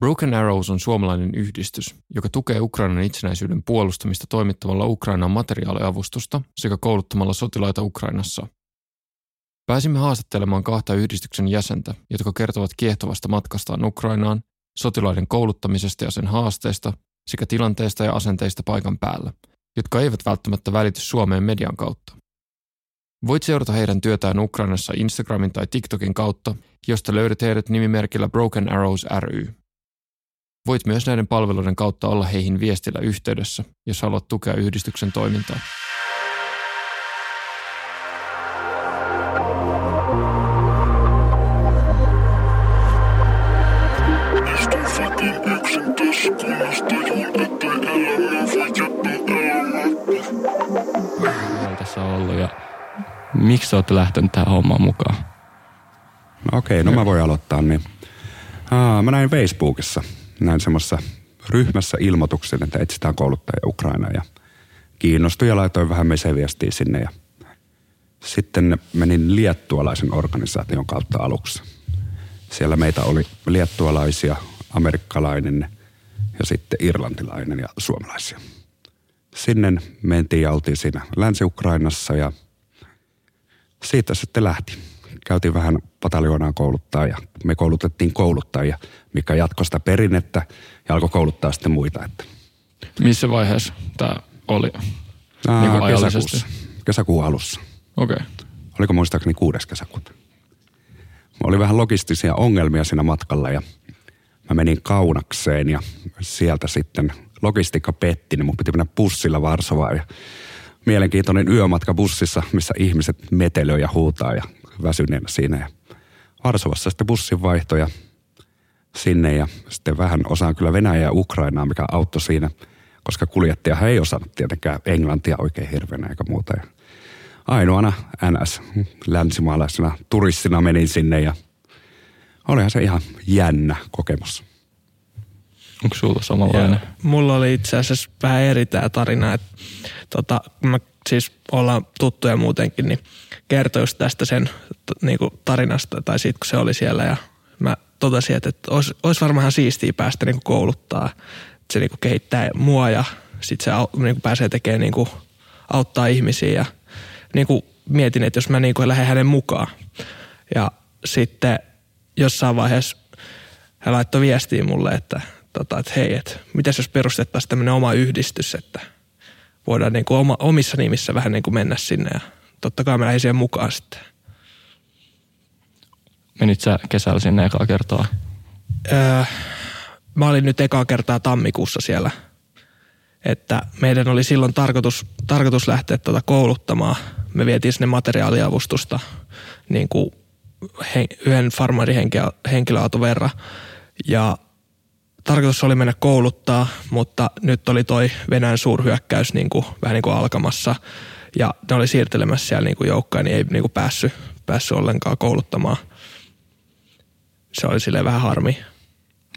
Broken Arrows on suomalainen yhdistys, joka tukee Ukrainan itsenäisyyden puolustamista toimittamalla Ukrainaan materiaaliavustusta sekä kouluttamalla sotilaita Ukrainassa. Pääsimme haastattelemaan kahta yhdistyksen jäsentä, jotka kertovat kiehtovasta matkastaan Ukrainaan, sotilaiden kouluttamisesta ja sen haasteista sekä tilanteesta ja asenteista paikan päällä, jotka eivät välttämättä välity Suomeen median kautta. Voit seurata heidän työtään Ukrainassa Instagramin tai TikTokin kautta, josta löydät heidät nimimerkillä Broken Arrows ry. Voit myös näiden palveluiden kautta olla heihin viestillä yhteydessä, jos haluat tukea yhdistyksen toimintaa. tässä on ollut ja miksi olette lähtenyt tähän hommaan mukaan? No okei, no mä voin aloittaa. Niin. Aa, mä näin Facebookissa, näin semmoisessa ryhmässä ilmoituksen, että etsitään kouluttajia Ukraina ja kiinnostuin ja laitoin vähän meseviestiä sinne ja sitten menin liettualaisen organisaation kautta aluksi. Siellä meitä oli liettualaisia, amerikkalainen ja sitten irlantilainen ja suomalaisia. Sinne mentiin ja oltiin siinä Länsi-Ukrainassa ja siitä sitten lähti. Käytiin vähän pataljoonaan kouluttaa ja me koulutettiin kouluttajia, mikä jatkoi sitä perinnettä ja alkoi kouluttaa sitten muita. Että. Missä vaiheessa tämä oli? Aa, niin kesäkuussa, kesäkuun alussa. Okei. Okay. Oliko muistaakseni kuudes kesäkuuta? Oli vähän logistisia ongelmia siinä matkalla ja mä menin Kaunakseen ja sieltä sitten logistiikka petti, niin mun piti mennä bussilla Varsovaan ja mielenkiintoinen yömatka bussissa, missä ihmiset metelöi ja huutaa ja väsyneenä siinä. Ja Varsovassa sitten bussin vaihtoja sinne ja sitten vähän osaan kyllä Venäjää ja Ukrainaa, mikä auttoi siinä, koska kuljettaja ei osannut tietenkään englantia oikein hirveänä eikä muuta. Ja ainoana NS länsimaalaisena turistina menin sinne ja olihan se ihan jännä kokemus. Onko sulla samanlainen? Ja, mulla oli itse asiassa vähän eri tämä tarina, että tota, mä siis ollaan tuttuja muutenkin, niin kertoi just tästä sen niin kuin tarinasta tai siitä, kun se oli siellä. Ja mä totesin, että, että olisi, olisi varmaan siistiä päästä niin kuin kouluttaa, että se niin kuin kehittää mua ja sitten se niin kuin pääsee tekemään, niin kuin, auttaa ihmisiä. Ja niin kuin mietin, että jos mä niin kuin lähden hänen mukaan. Ja sitten jossain vaiheessa hän laittoi viestiä mulle, että, tota, että hei, että mitäs jos perustettaisiin tämmöinen oma yhdistys, että voidaan niin kuin oma, omissa nimissä vähän niin kuin mennä sinne ja totta kai mä lähdin siihen mukaan sitten. Menit sä kesällä sinne ekaa kertaa? Öö, mä olin nyt ekaa kertaa tammikuussa siellä. Että meidän oli silloin tarkoitus, tarkoitus lähteä tuota kouluttamaan. Me vietiin sinne materiaaliavustusta niin kuin he, yhden farmarin henkilöauton verran. Ja tarkoitus oli mennä kouluttaa, mutta nyt oli toi Venäjän suurhyökkäys niin kuin, vähän niin kuin alkamassa ja ne oli siirtelemässä siellä niin kuin joukkoja, niin ei niin kuin päässyt, päässyt ollenkaan kouluttamaan. Se oli sille vähän harmi.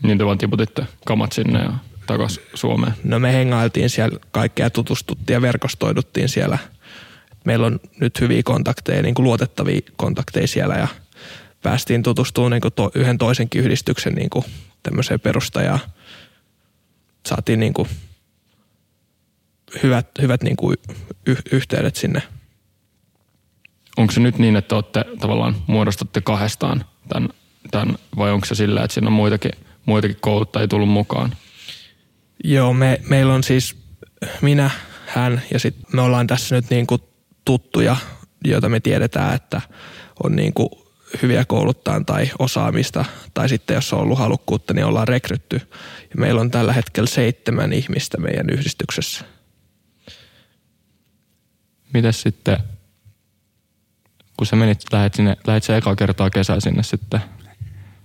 Niin te vaan tiputitte kamat sinne ja takas Suomeen? No me hengailtiin siellä kaikkea tutustuttiin ja verkostoiduttiin siellä. Meillä on nyt hyviä kontakteja, niin kuin luotettavia kontakteja siellä ja päästiin tutustumaan niin kuin to, yhden toisenkin yhdistyksen niin kuin tämmöiseen perustajaan. Saatiin niin kuin hyvät, hyvät niin kuin y- yhteydet sinne. Onko se nyt niin, että olette tavallaan muodostatte kahdestaan tämän, tämän vai onko se sillä, että siinä on muitakin, muitakin kouluttajia tullut mukaan? Joo, me, meillä on siis minä, hän ja sitten me ollaan tässä nyt niin kuin tuttuja, joita me tiedetään, että on niin kuin hyviä kouluttaa tai osaamista, tai sitten jos on ollut halukkuutta, niin ollaan rekrytty. Ja meillä on tällä hetkellä seitsemän ihmistä meidän yhdistyksessä. Mitäs sitten, kun sä menit, lähet, sinne, lähet sä ekaa kertaa kesää sinne sitten?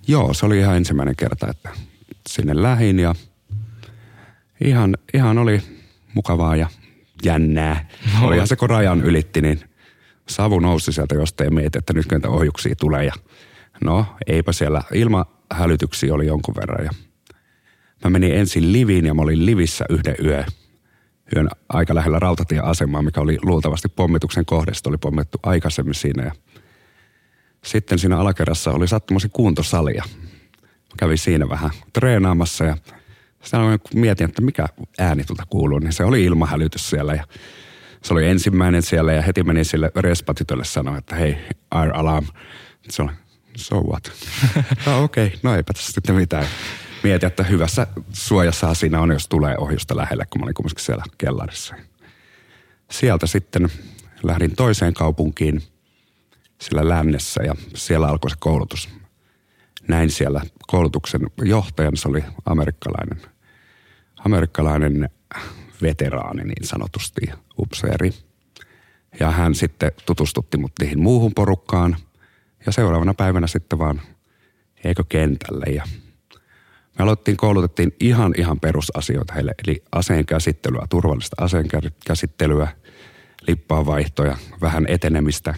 Joo, se oli ihan ensimmäinen kerta, että sinne lähin ja ihan, ihan oli mukavaa ja jännää. No. Olihan se, kun rajan ylitti, niin savu nousi sieltä jostain meitä, että nyt niitä ohjuksia tulee ja no eipä siellä ilmahälytyksiä oli jonkun verran ja mä menin ensin liviin ja mä olin livissä yhden yö, yön aika lähellä rautatieasemaa, mikä oli luultavasti pommituksen kohdesta, oli pommittu aikaisemmin siinä ja sitten siinä alakerrassa oli sattumasi kuuntosalia. kävin siinä vähän treenaamassa ja sitten mietin, että mikä ääni tuolta kuuluu, niin se oli ilmahälytys siellä ja se oli ensimmäinen siellä ja heti meni sille respatytölle sanoa, että hei, air alarm. Se oli, so what? no okei, okay, no eipä tässä sitten mitään. Mietin, että hyvässä suojassa siinä on, jos tulee ohjusta lähelle, kun mä olin kumminkin siellä kellarissa. Sieltä sitten lähdin toiseen kaupunkiin sillä lännessä ja siellä alkoi se koulutus. Näin siellä koulutuksen johtajan, se oli amerikkalainen, amerikkalainen veteraani niin sanotusti, upseeri. Ja hän sitten tutustutti mut niihin muuhun porukkaan ja seuraavana päivänä sitten vaan eikö kentälle ja me aloittiin, koulutettiin ihan ihan perusasioita heille, eli aseen käsittelyä, turvallista aseen käsittelyä, lippaanvaihtoja, vähän etenemistä.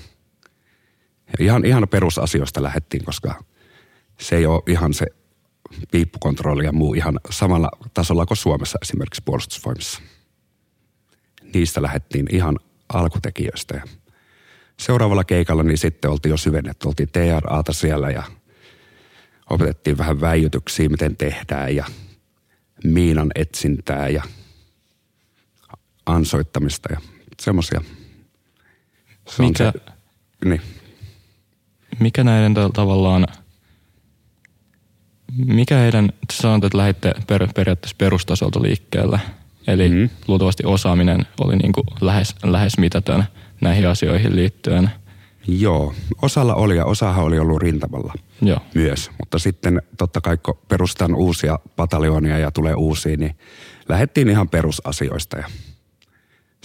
Ja ihan, ihan perusasioista lähettiin, koska se ei ole ihan se piippukontrolli ja muu ihan samalla tasolla kuin Suomessa esimerkiksi puolustusvoimissa. Niistä lähdettiin ihan alkutekijöistä ja seuraavalla keikalla niin sitten oltiin jo syvennetty. Oltiin TRAta siellä ja opetettiin vähän väijytyksiä, miten tehdään ja miinan etsintää ja ansoittamista ja semmoisia. Se mikä, se, niin. mikä näiden tavallaan – mikä heidän, sanotaan, että lähditte per, periaatteessa perustasolta liikkeelle, eli mm. luultavasti osaaminen oli niin kuin lähes, lähes mitätön näihin asioihin liittyen. Joo, osalla oli ja osahan oli ollut rintamalla Joo. myös, mutta sitten totta kai kun perustan uusia pataljonia ja tulee uusia, niin lähdettiin ihan perusasioista ja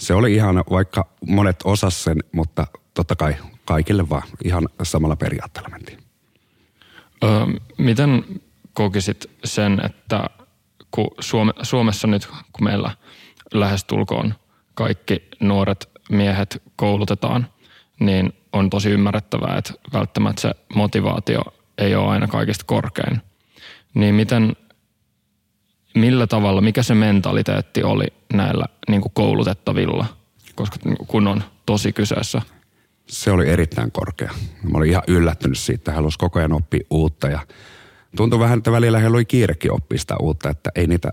se oli ihan, vaikka monet osas sen, mutta totta kai kaikille vaan ihan samalla periaatteella mentiin. Öö, miten kokisit sen, että kun Suome, Suomessa nyt, kun meillä lähestulkoon kaikki nuoret miehet koulutetaan, niin on tosi ymmärrettävää, että välttämättä se motivaatio ei ole aina kaikista korkein. Niin miten, millä tavalla, mikä se mentaliteetti oli näillä niin kuin koulutettavilla, koska kun on tosi kyseessä? Se oli erittäin korkea. Mä olin ihan yllättynyt siitä, halusi koko ajan oppia uutta ja tuntui vähän, että välillä heillä oli kiirekin oppia sitä uutta, että ei niitä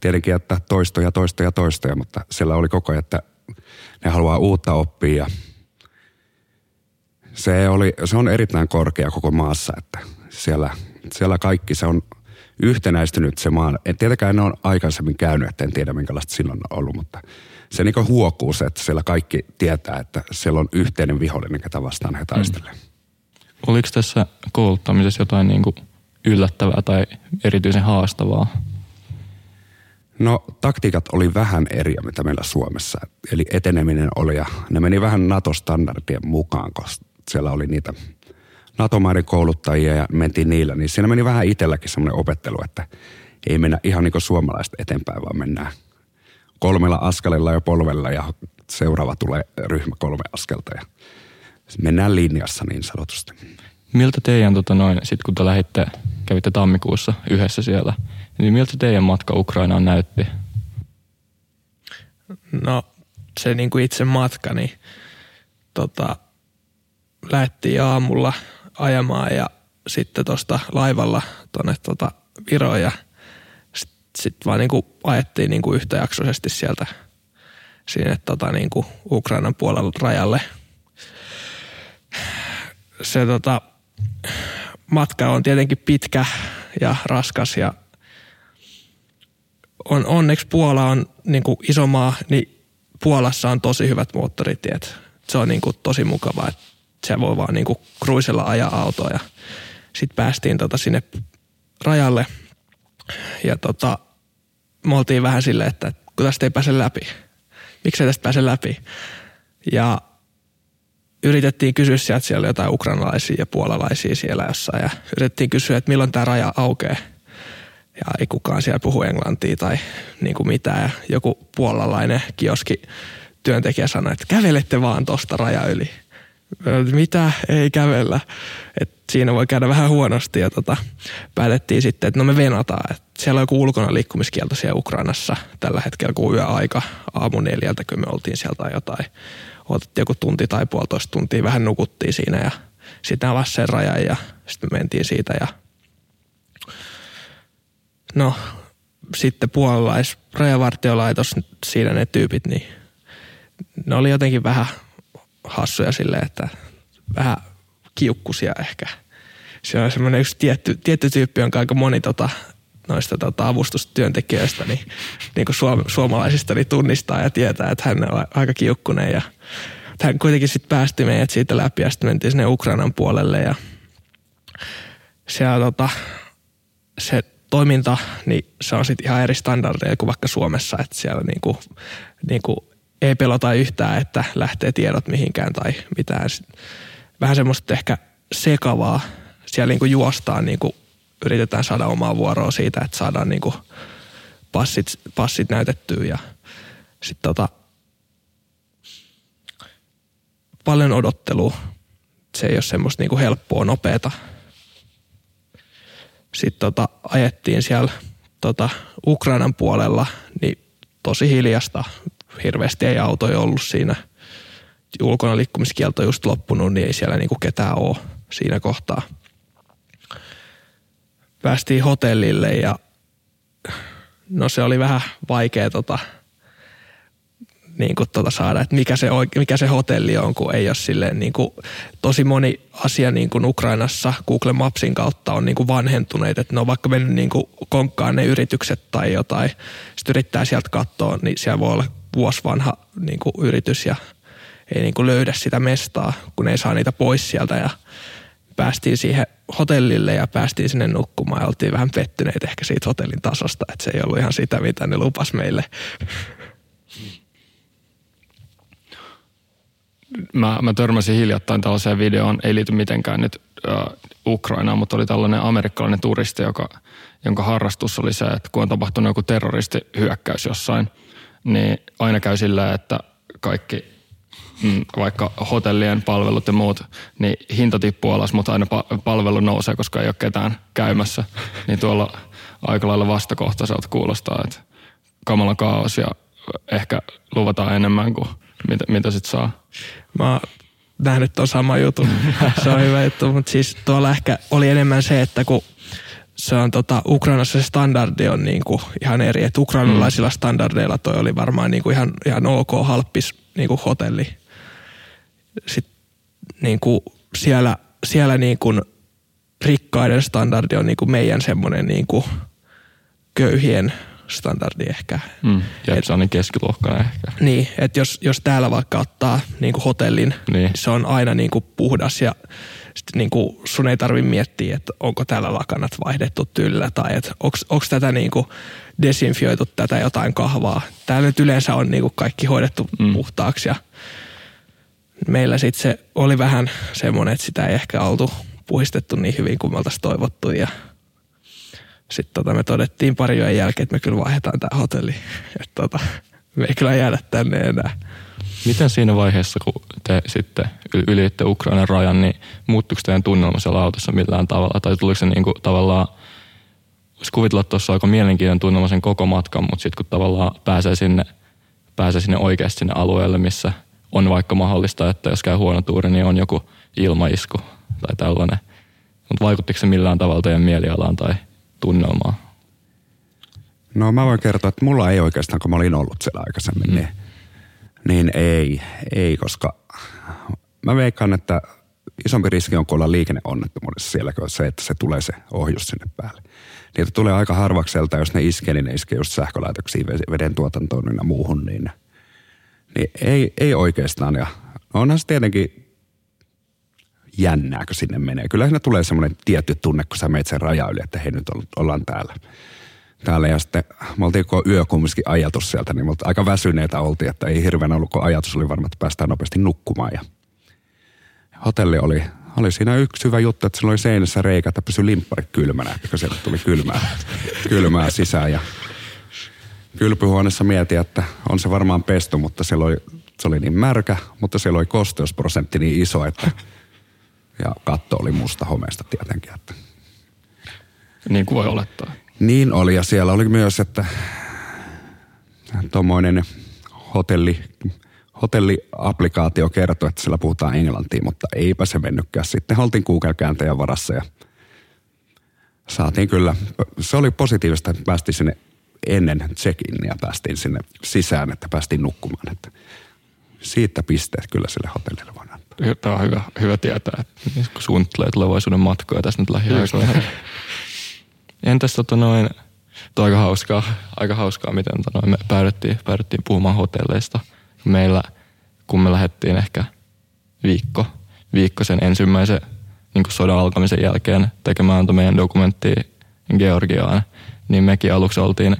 tietenkin jättää toistoja, toistoja, toistoja, mutta siellä oli koko ajan, että ne haluaa uutta oppia ja se, oli, se on erittäin korkea koko maassa, että siellä, siellä kaikki se on yhtenäistynyt se maa. En tietenkään ne on aikaisemmin käynyt, että en tiedä minkälaista silloin on ollut, mutta se niin huokuu se, että siellä kaikki tietää, että siellä on yhteinen vihollinen, ketä vastaan he taistelevat. Mm. Oliko tässä kouluttamisessa jotain niin kuin yllättävää tai erityisen haastavaa? No taktiikat oli vähän eri, mitä meillä Suomessa. Eli eteneminen oli ja ne meni vähän NATO-standardien mukaan, koska siellä oli niitä NATO-maiden kouluttajia ja mentiin niillä. Niin siinä meni vähän itselläkin semmoinen opettelu, että ei mennä ihan niin kuin suomalaiset eteenpäin, vaan mennään kolmella askelella ja polvella ja seuraava tulee ryhmä kolme askelta ja mennään linjassa niin sanotusti. Miltä teidän, tota noin, sit kun te lähditte, kävitte tammikuussa yhdessä siellä, niin miltä teidän matka Ukrainaan näytti? No se niin kuin itse matka, niin tota, lähdettiin aamulla ajamaan ja sitten tuosta laivalla tuonne tota Viroon ja sitten sit vaan niin kuin ajettiin niin kuin yhtäjaksoisesti sieltä sinne tota niin kuin Ukrainan puolella rajalle. Se tota, matka on tietenkin pitkä ja raskas ja on, onneksi Puola on niin kuin iso maa, niin Puolassa on tosi hyvät moottoritiet. Se on niin kuin tosi mukavaa, että se voi vaan niin kuin kruisella ajaa autoa ja sitten päästiin tota sinne rajalle ja tota, me oltiin vähän silleen, että kun tästä ei pääse läpi, miksei tästä pääse läpi. Ja yritettiin kysyä sieltä siellä jotain ukrainalaisia ja puolalaisia siellä jossain ja yritettiin kysyä, että milloin tämä raja aukeaa. Ja ei kukaan siellä puhu englantia tai niin kuin mitään. Ja joku puolalainen kioski työntekijä sanoi, että kävelette vaan tosta raja yli. Mitä? Ei kävellä. Et siinä voi käydä vähän huonosti ja tota, päätettiin sitten, että no me venataan. Et siellä on joku ulkona liikkumiskielto siellä Ukrainassa tällä hetkellä, kun yöaika aamu neljältä, kun me oltiin sieltä jotain otettiin joku tunti tai puolitoista tuntia, vähän nukuttiin siinä ja sitten avasi sen rajan ja sitten me mentiin siitä ja no sitten puolalais rajavartiolaitos, siinä ne tyypit, niin ne oli jotenkin vähän hassuja silleen, että vähän kiukkusia ehkä. Se on semmoinen yksi tietty, tietty tyyppi, jonka aika moni tota, noista tota, avustustyöntekijöistä, niin, niin kuin suom- suomalaisista niin tunnistaa ja tietää, että hän on aika kiukkunen ja hän kuitenkin sitten päästi meidät siitä läpi ja sitten mentiin sinne Ukrainan puolelle ja siellä tota, se toiminta, niin se on sitten ihan eri standardeja kuin vaikka Suomessa, että siellä niinku, niinku ei pelota yhtään, että lähtee tiedot mihinkään tai mitään. Vähän semmoista ehkä sekavaa. Siellä niinku juostaan, niinku yritetään saada omaa vuoroa siitä, että saadaan niinku passit, passit näytettyä ja sitten tota, paljon odottelua. Se ei ole semmoista niinku helppoa, nopeata. Sitten tota, ajettiin siellä tota, Ukrainan puolella, niin tosi hiljasta. Hirveästi ei autoja ollut siinä. Ulkona liikkumiskielto just loppunut, niin ei siellä niinku ketään ole siinä kohtaa. Päästiin hotellille ja no se oli vähän vaikea tota, niin kuin tuota saada, että mikä se, oike- mikä se hotelli on, kun ei ole silleen niin kuin, tosi moni asia niin kuin Ukrainassa Google Mapsin kautta on niin kuin vanhentuneet, että ne on vaikka mennyt niin kuin konkkaan ne yritykset tai jotain, sitten yrittää sieltä katsoa, niin siellä voi olla vuosi vanha niin kuin yritys ja ei niin kuin löydä sitä mestaa, kun ei saa niitä pois sieltä ja päästiin siihen hotellille ja päästiin sinne nukkumaan ja oltiin vähän pettyneet ehkä siitä hotellin tasosta, että se ei ollut ihan sitä, mitä ne lupas meille. mä, mä törmäsin hiljattain tällaiseen videoon, ei liity mitenkään nyt äh, Ukrainaan, mutta oli tällainen amerikkalainen turisti, joka, jonka harrastus oli se, että kun on tapahtunut joku terroristihyökkäys jossain, niin aina käy sillä, että kaikki mm, vaikka hotellien palvelut ja muut, niin hinta tippuu alas, mutta aina pa- palvelu nousee, koska ei ole ketään käymässä. Niin tuolla aika lailla vastakohtaiselta kuulostaa, että kamala kaos ja ehkä luvataan enemmän kuin mitä, mitä sit saa. Mä oon nähnyt ton sama jutun. se on hyvä juttu, mutta siis tuolla ehkä oli enemmän se, että kun se on tota, Ukrainassa se standardi on niinku ihan eri, että ukrainalaisilla mm. standardeilla toi oli varmaan niinku ihan, ihan ok halppis niinku hotelli. Sitten niinku siellä, siellä niinku rikkaiden standardi on niinku meidän semmoinen niinku köyhien standardi ehkä. Mm. Ja et, se on niin keskiluokkainen ehkä. Niin, että jos, jos täällä vaikka ottaa niin kuin hotellin, niin. se on aina niin kuin puhdas ja sit niin kuin sun ei tarvi miettiä, että onko täällä lakanat vaihdettu tyllä tai että onko tätä niin kuin desinfioitu tätä jotain kahvaa. Täällä nyt yleensä on niin kuin kaikki hoidettu mm. puhtaaksi ja meillä sitten se oli vähän semmoinen, että sitä ei ehkä oltu puhistettu niin hyvin kuin me oltaisiin toivottu ja – sitten tota, me todettiin pari yön jälkeen, että me kyllä vaihdetaan tämä hotelli. Että tota, me ei kyllä jäädä tänne enää. Miten siinä vaiheessa, kun te sitten ylitte Ukrainan rajan, niin muuttuiko teidän tunnelma siellä autossa millään tavalla? Tai tuliko se niin kuin tavallaan, voisi kuvitella, tuossa aika mielenkiintoinen tunnelma sen koko matkan, mutta sitten kun tavallaan pääsee sinne, pääsee sinne oikeasti sinne alueelle, missä on vaikka mahdollista, että jos käy huono tuuri, niin on joku ilmaisku tai tällainen. Mutta vaikuttiko se millään tavalla teidän mielialaan tai – tunnelmaa? No mä voin kertoa, että mulla ei oikeastaan, kun mä olin ollut siellä aikaisemmin, mm. niin, niin ei, ei, koska mä veikkaan, että isompi riski on kuolla liikenneonnettomuudessa siellä kuin se, että se tulee se ohjus sinne päälle. Niitä tulee aika harvakselta, jos ne iskee, niin ne iskee just sähkölaitoksiin, veden tuotantoon ja muuhun, niin, niin ei, ei oikeastaan. Ja onhan se tietenkin jännää, kun sinne menee. Kyllä siinä tulee semmoinen tietty tunne, kun sä meet sen raja yli, että hei nyt ollaan täällä. Täällä ja sitten me oltiin koko yö kumminkin ajatus sieltä, niin me aika väsyneitä oltiin, että ei hirveän ollut, kun ajatus oli varma, että päästään nopeasti nukkumaan. Ja hotelli oli, oli siinä yksi hyvä juttu, että sillä oli seinässä reikä, että pysyi limppari kylmänä, kun sieltä tuli kylmää, kylmää sisään. Ja kylpyhuoneessa mietin, että on se varmaan pestu, mutta siellä oli, se oli niin märkä, mutta siellä oli kosteusprosentti niin iso, että ja katto oli musta homeesta tietenkin. Että. Niin kuin voi olettaa. Niin oli ja siellä oli myös, että tuommoinen hotelli, hotelliaplikaatio kertoi, että siellä puhutaan englantia, mutta eipä se mennytkään. Sitten oltiin Google-kääntäjän varassa ja Saatiin kyllä. Se oli positiivista, että päästiin sinne ennen check-inia päästiin sinne sisään, että päästiin nukkumaan. Että siitä pisteet kyllä sille hotellille voin antaa. Tämä on hyvä, hyvä tietää, että kun suunnittelee tulevaisuuden matkoja tässä nyt lähiaikoina. Entäs tota noin, Tuo aika hauskaa, aika hauskaa miten tota noin, me päädyttiin, päädyttiin puhumaan hotelleista. Meillä, kun me lähdettiin ehkä viikko, viikko sen ensimmäisen niin sodan alkamisen jälkeen tekemään meidän dokumenttia Georgiaan, niin mekin aluksi oltiin,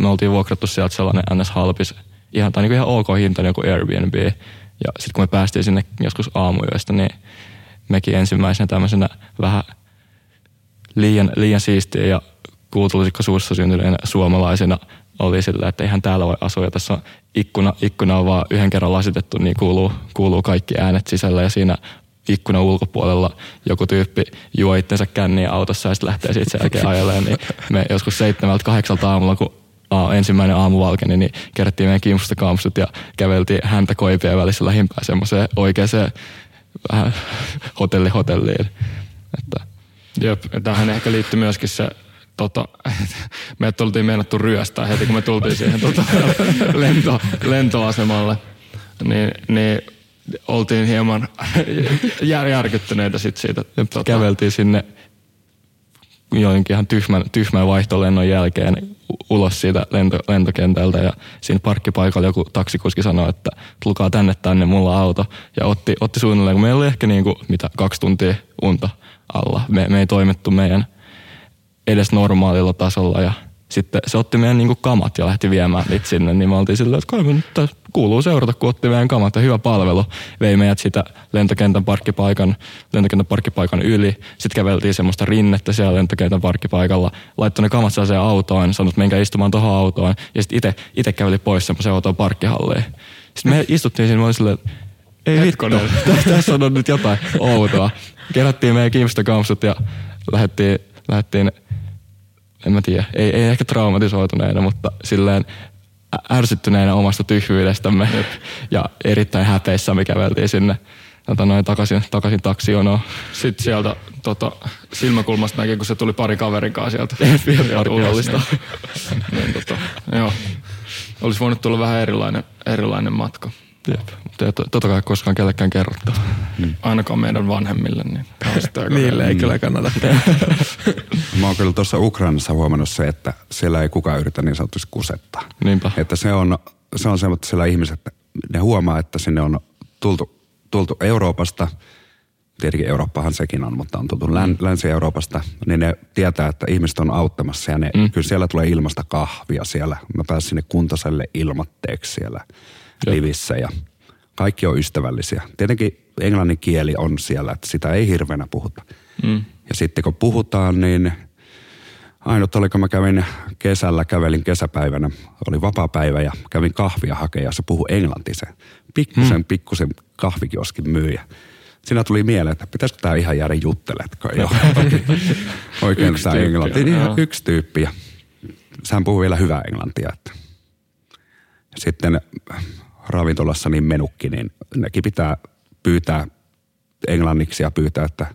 me oltiin vuokrattu sieltä sellainen NS Halpis, ihan, tai niin ihan ok hinta, niin kuin Airbnb. Ja sitten kun me päästiin sinne joskus aamuyöstä, niin mekin ensimmäisenä tämmöisenä vähän liian, liian siistiä ja kuutulusikko suussa syntyneenä suomalaisena oli sillä, että eihän täällä voi asua. Ja tässä on ikkuna, ikkuna on vaan yhden kerran lasitettu, niin kuuluu, kuuluu kaikki äänet sisällä ja siinä ikkunan ulkopuolella joku tyyppi juo itsensä känniä autossa ja sitten lähtee siitä sen jälkeen ajelemaan. Niin me joskus seitsemältä kahdeksalta aamulla, kun ensimmäinen aamu valkeni, niin kerättiin meidän kimpsusta kampsut ja käveltiin häntä koipien välissä lähimpään semmoiseen oikeaan vähän hotelli hotelliin. Että. Jep, tähän ehkä liittyy myöskin se tota, me oltiin meinattu ryöstää heti, kun me tultiin siihen tota, lento, lentoasemalle. Niin, niin oltiin hieman jär, järkyttyneitä sit siitä. Tota. Käveltiin sinne joinkin ihan tyhmän, tyhmän vaihtolennon jälkeen ulos siitä lento, lentokentältä ja siinä parkkipaikalla joku taksikuski sanoi, että tulkaa tänne tänne, mulla auto. Ja otti, otti suunnilleen, kun meillä oli ehkä niinku, mitä, kaksi tuntia unta alla. Me, me ei toimittu meidän – edes normaalilla tasolla ja sitten se otti meidän niinku kamat ja lähti viemään niitä sinne, niin me oltiin silleen, että kai nyt kuuluu seurata, kun otti meidän kamat ja hyvä palvelu. Vei meidät sitä lentokentän parkkipaikan, lentokentän parkkipaikan yli. Sitten käveltiin semmoista rinnettä siellä lentokentän parkkipaikalla. Laittoi ne kamat sellaiseen autoon, sanoi, että menkää istumaan tuohon autoon. Ja sitten itse käveli pois semmoiseen autoon parkkihalliin. Sitten me istuttiin siinä, mä silleen, että ei vitko, tässä on nyt jotain outoa. Kerättiin meidän kimstokamsut ja lähdettiin, lähdettiin en mä tiedä, ei, ei ehkä traumatisoituneena, mutta silleen ärsyttyneenä omasta tyhmyydestämme ja erittäin häpeissä me käveltiin sinne tota noin takaisin, takaisin taksionoon. Sitten sieltä tota, silmäkulmasta näki, kun se tuli pari kaverin kanssa sieltä. Arkeolista. niin, tota, joo. Olisi voinut tulla vähän erilainen, erilainen matka. Jep, mutta ei totta kai koskaan kellekään kerrottu. Mm. Ainakaan meidän vanhemmille. Niin Niille ei kyllä kannata Mä oon kyllä tuossa Ukrainassa huomannut se, että siellä ei kukaan yritä niin sanotusti kusettaa. Niinpä. Että se on, se on se, että siellä ihmiset, ne huomaa, että sinne on tultu, tultu Euroopasta, tietenkin Eurooppahan sekin on, mutta on tultu län, Länsi-Euroopasta, niin ne tietää, että ihmiset on auttamassa ja ne, mm. kyllä siellä tulee ilmasta kahvia siellä. Mä pääsin sinne kuntoselle ilmatteeksi siellä livissä ja kaikki on ystävällisiä. Tietenkin englannin kieli on siellä, että sitä ei hirveänä puhuta. Mm. Ja sitten kun puhutaan, niin ainut oli, kun mä kävin kesällä, kävelin kesäpäivänä, oli vapaa-päivä ja kävin kahvia hakea ja se puhui englantia se pikkusen, mm. pikkusen kahvikioskin myyjä. Siinä tuli mieleen, että pitäisikö tämä ihan jäädä jutteletko jo. Oikein tämä englanti. Niin, yksi tyyppi. Ja sehän puhuu vielä hyvää englantia. Että. Sitten ravintolassa niin menukki, niin nekin pitää pyytää englanniksi ja pyytää, että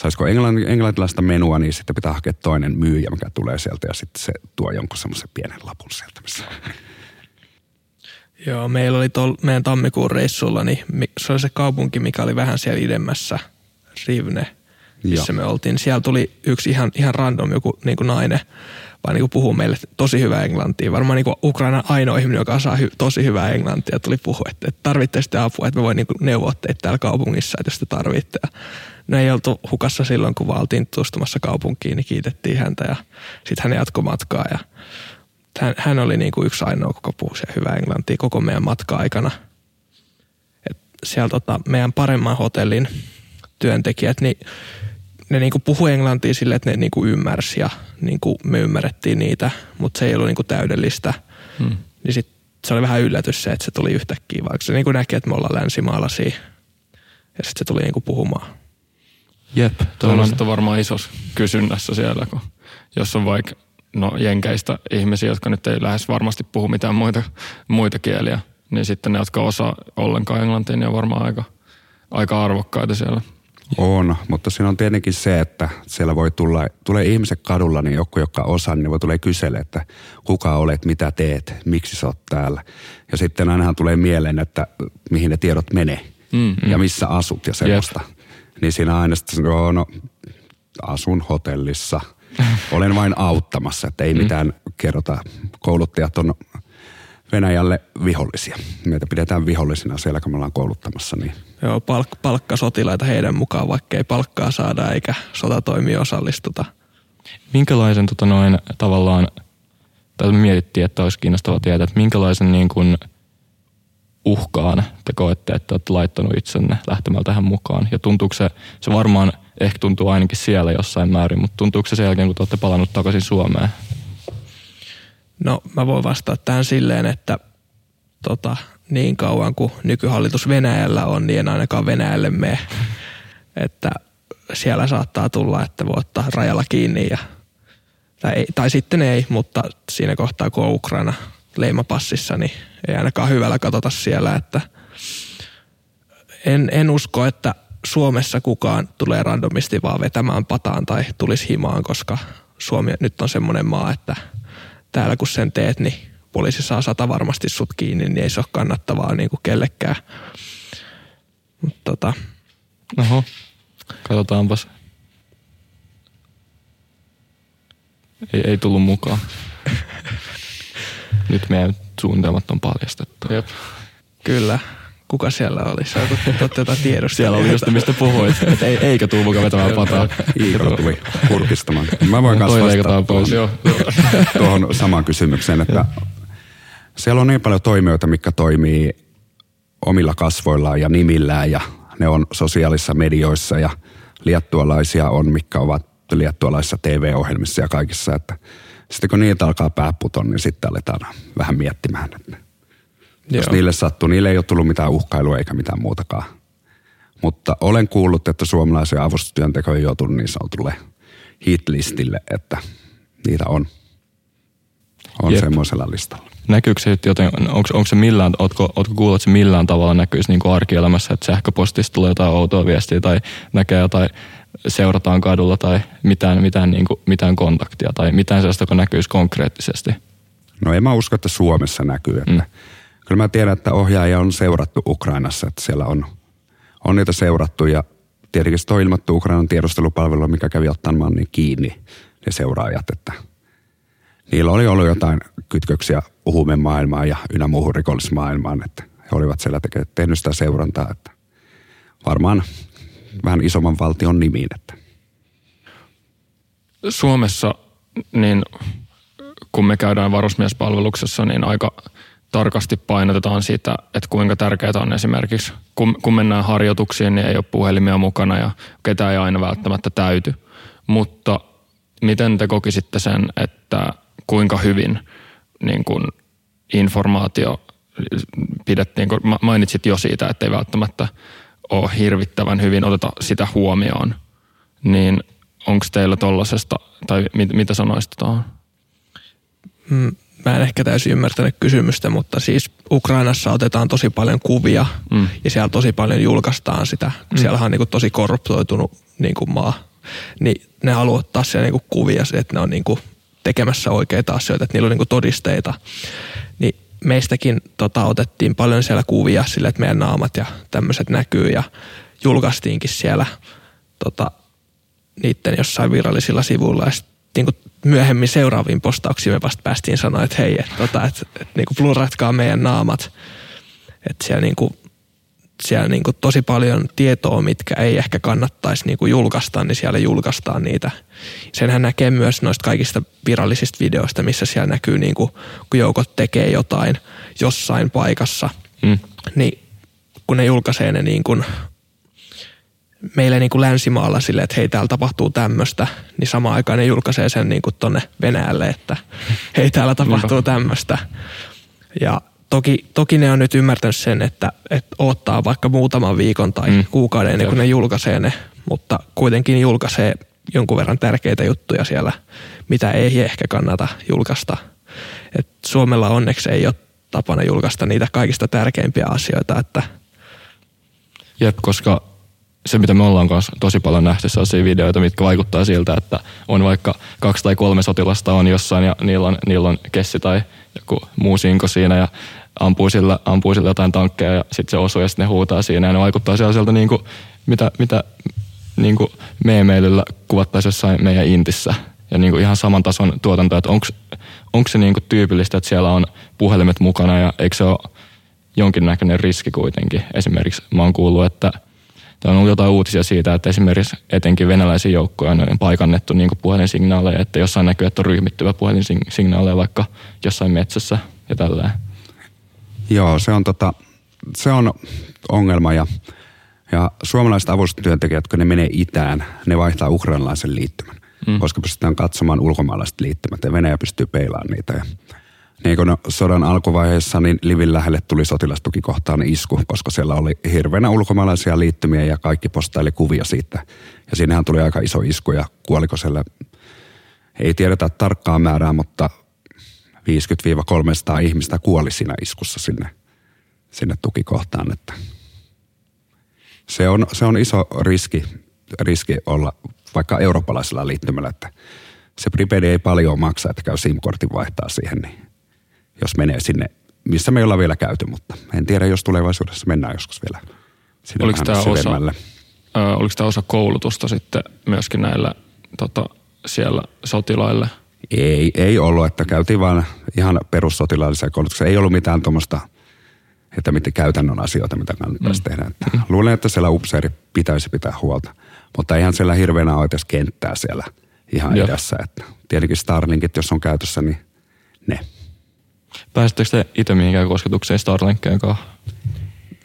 saisiko englann, englantilaista menua, niin sitten pitää hakea toinen myyjä, mikä tulee sieltä ja sitten se tuo jonkun semmoisen pienen lapun sieltä, missä on. Joo, meillä oli tol, meidän tammikuun reissulla, niin se oli se kaupunki, mikä oli vähän siellä idemmässä, Rivne, missä Joo. me oltiin. Siellä tuli yksi ihan, ihan random joku niin kuin nainen, vaan niin puhuu meille tosi hyvää englantia. Varmaan niin Ukraina ainoa ihminen, joka saa hy- tosi hyvää englantia, tuli puhua, että, että tarvitte sitten apua, että me voin niin neuvoa teitä täällä kaupungissa, että jos te tarvitte. Ja ne ei oltu hukassa silloin, kun vaan oltiin tutustumassa kaupunkiin, niin kiitettiin häntä ja sitten hän jatkoi matkaa ja hän, hän oli niin kuin yksi ainoa, kuka puhui hyvää englantia koko meidän matka-aikana. Et siellä tota, meidän paremman hotellin työntekijät, niin ne niinku puhui englantia sille, että ne niinku ymmärsi ja niinku me ymmärrettiin niitä, mutta se ei ollut niinku täydellistä. Hmm. Niin sit se oli vähän yllätys se, että se tuli yhtäkkiä, vaikka se niinku näki, että me ollaan länsimaalaisia. Ja sitten se tuli niinku puhumaan. Jep. Tuo on varmaan isos kysynnässä siellä, kun jos on vaikka no, jenkeistä ihmisiä, jotka nyt ei lähes varmasti puhu mitään muita, muita kieliä, niin sitten ne, jotka osaa ollenkaan englantia, niin on varmaan aika, aika arvokkaita siellä On, mutta siinä on tietenkin se, että siellä voi tulla, tulee ihmiset kadulla, niin joku, joka osaa, niin voi tulee kysellä, että kuka olet, mitä teet, miksi sä oot täällä. Ja sitten ainahan tulee mieleen, että mihin ne tiedot menee mm, mm. ja missä asut ja semmoista. Yep. Niin siinä aina sitten, no, no asun hotellissa, olen vain auttamassa, että ei mm. mitään kerrota. Kouluttajat on Venäjälle vihollisia. Meitä pidetään vihollisina siellä, kun me ollaan kouluttamassa. Niin. Joo, palk- palkkasotilaita heidän mukaan, vaikka ei palkkaa saada eikä sotatoimia osallistuta. Minkälaisen tota noin, tavallaan, tai mietittiin, että olisi kiinnostavaa tietää, että minkälaisen niin kuin, uhkaan te koette, että olette laittanut itsenne lähtemään tähän mukaan? Ja tuntuuko se, se varmaan ehkä tuntuu ainakin siellä jossain määrin, mutta tuntuuko se sen jälkeen, kun te olette palannut takaisin Suomeen? No mä voin vastata tähän silleen, että tota, niin kauan kuin nykyhallitus Venäjällä on, niin en ainakaan Venäjälle mene. Että siellä saattaa tulla, että voi ottaa rajalla kiinni ja, tai, ei, tai sitten ei, mutta siinä kohtaa kun on Ukraina leimapassissa, niin ei ainakaan hyvällä katsota siellä, että en, en usko, että Suomessa kukaan tulee randomisti vaan vetämään pataan tai tulisi himaan, koska Suomi nyt on semmoinen maa, että täällä kun sen teet, niin poliisi saa sata varmasti sut kiinni, niin ei se ole kannattavaa niin kuin kellekään. Mutta tota. Oho, katsotaanpas. Ei, ei tullut mukaan. Nyt meidän suunnitelmat on paljastettu. Jep. Kyllä. Kuka siellä oli? Sä otat jotain tiedosta. Siellä oli just mistä puhuit, että ei, eikä tuu mukaan vetämään pataa. Iiro tuli kurkistamaan. Mä voin kanssa vastata pois. tuohon samaan kysymykseen, että siellä on niin paljon toimijoita, mikä toimii omilla kasvoillaan ja nimillään ja ne on sosiaalisissa medioissa ja liettualaisia on, mikä ovat liettualaisissa TV-ohjelmissa ja kaikissa, että sitten kun niitä alkaa pääputon, niin sitten aletaan vähän miettimään, että Joo. jos niille sattuu, niille ei ole tullut mitään uhkailua eikä mitään muutakaan. Mutta olen kuullut, että suomalaisia avustustyöntekijöitä on joutunut niin sanotulle hitlistille, että niitä on, on semmoisella listalla näkyykö se joten, onko, onko se millään, ootko, ootko kuullut, että se millään tavalla näkyisi niin kuin arkielämässä, että sähköpostista tulee jotain outoa viestiä tai näkee jotain, seurataan kadulla tai mitään, mitään, niin kuin, mitään kontaktia tai mitään sellaista, joka näkyisi konkreettisesti? No en mä usko, että Suomessa näkyy. Että mm. Kyllä mä tiedän, että ohjaaja on seurattu Ukrainassa, että siellä on, on niitä seurattu ja tietenkin se on ilmattu Ukrainan tiedustelupalvelu, mikä kävi ottamaan niin kiinni ne seuraajat, että niillä oli ollut jotain kytköksiä huumemaailmaan ja ynnä muuhun rikollismaailmaan, että he olivat siellä teke, tehnyt sitä seurantaa, että varmaan vähän isomman valtion nimiin. Että. Suomessa, niin kun me käydään varusmiespalveluksessa, niin aika tarkasti painotetaan sitä, että kuinka tärkeää on esimerkiksi, kun, kun mennään harjoituksiin, niin ei ole puhelimia mukana ja ketään ei aina välttämättä täyty. Mutta miten te kokisitte sen, että kuinka hyvin niin kuin informaatio pidettiin, kun mainitsit jo siitä, että ei välttämättä ole hirvittävän hyvin oteta sitä huomioon, niin onko teillä tollasesta, tai mit, mitä sanoisit tuohon? Mm, mä en ehkä täysin ymmärtänyt kysymystä, mutta siis Ukrainassa otetaan tosi paljon kuvia mm. ja siellä tosi paljon julkaistaan sitä. Mm. Siellä on niin kuin tosi korruptoitunut niin kuin maa. Niin ne haluaa ottaa siellä niin kuin kuvia, että ne on niin kuin tekemässä oikeita asioita, että niillä on niin kuin todisteita. Niin meistäkin tota, otettiin paljon siellä kuvia sille, että meidän naamat ja tämmöiset näkyy ja julkaistiinkin siellä tota, niiden jossain virallisilla sivuilla ja sitten niin myöhemmin seuraaviin postauksiin me vasta päästiin sanoa, että hei, että tota, et, et, niin pluratkaa meidän naamat. Että siellä niin kuin siellä niin kuin tosi paljon tietoa, mitkä ei ehkä kannattaisi niin kuin julkaista, niin siellä julkaistaan niitä. Senhän näkee myös noista kaikista virallisista videoista, missä siellä näkyy, niin kuin, kun joukot tekee jotain jossain paikassa, mm. niin kun ne julkaisee ne niin kuin meille niin kuin länsimaalla sille, että hei täällä tapahtuu tämmöistä, niin samaan aikaan ne julkaisee sen niin kuin tonne Venäjälle, että hei täällä tapahtuu tämmöistä. Ja toki, toki ne on nyt ymmärtänyt sen, että, että odottaa vaikka muutaman viikon tai mm. kuukauden ennen kuin ne julkaisee ne, mutta kuitenkin julkaisee jonkun verran tärkeitä juttuja siellä, mitä ei ehkä kannata julkaista. Et Suomella onneksi ei ole tapana julkaista niitä kaikista tärkeimpiä asioita. Että Jep, koska se, mitä me ollaan kanssa tosi paljon nähty sellaisia videoita, mitkä vaikuttaa siltä, että on vaikka kaksi tai kolme sotilasta on jossain ja niillä on, niillä on kessi tai joku muu sinko siinä ja ampuu sillä, ampuu sillä jotain tankkeja ja sitten se osuu ja sitten ne huutaa siinä ja ne vaikuttaa sellaiselta niin kuin, mitä, mitä niin kuin meemeilyllä kuvattaisiin jossain meidän intissä. Ja niin kuin ihan saman tason tuotanto, että onko se niin kuin tyypillistä, että siellä on puhelimet mukana ja eikö se ole jonkinnäköinen riski kuitenkin. Esimerkiksi mä oon kuullut, että on ollut jotain uutisia siitä, että esimerkiksi etenkin venäläisiä joukkoja on paikannettu niin kuin puhelinsignaaleja, että jossain näkyy, että on ryhmittyvä puhelinsignaaleja vaikka jossain metsässä ja tällä. Joo, se on, tota, se on ongelma ja, ja suomalaiset avustustyöntekijät, kun ne menee itään, ne vaihtaa ukrainalaisen liittymän, mm. koska pystytään katsomaan ulkomaalaiset liittymät ja Venäjä pystyy peilaamaan niitä. Ja niin kun sodan alkuvaiheessa niin Livin lähelle tuli sotilastukikohtaan isku, koska siellä oli hirveänä ulkomaalaisia liittymiä ja kaikki postaili kuvia siitä. Ja sinnehän tuli aika iso isku ja kuoliko siellä, ei tiedetä tarkkaa määrää, mutta 50-300 ihmistä kuoli siinä iskussa sinne, sinne tukikohtaan. Että se, on, se on iso riski, riski olla vaikka eurooppalaisella liittymällä, että se prepaid ei paljon maksa, että käy SIM-kortin vaihtaa siihen, niin jos menee sinne, missä me ei olla vielä käyty, mutta en tiedä, jos tulevaisuudessa mennään joskus vielä sinne oliko tämä osa, ö, oliko tämä osa koulutusta sitten myöskin näillä tota, siellä sotilaille? Ei, ei ollut, että käytiin vaan ihan perussotilaallisia koulutuksia. Ei ollut mitään tuommoista, että miten käytännön asioita, mitä kannattaisi mm. tehdä. Että mm. Luulen, että siellä upseeri pitäisi pitää huolta, mutta ihan siellä hirveänä ole kenttää siellä ihan Joo. edessä. Että tietenkin Starlinkit, jos on käytössä, niin ne – Pääsittekö te itse mihinkään kosketukseen Starlinkeen kanssa?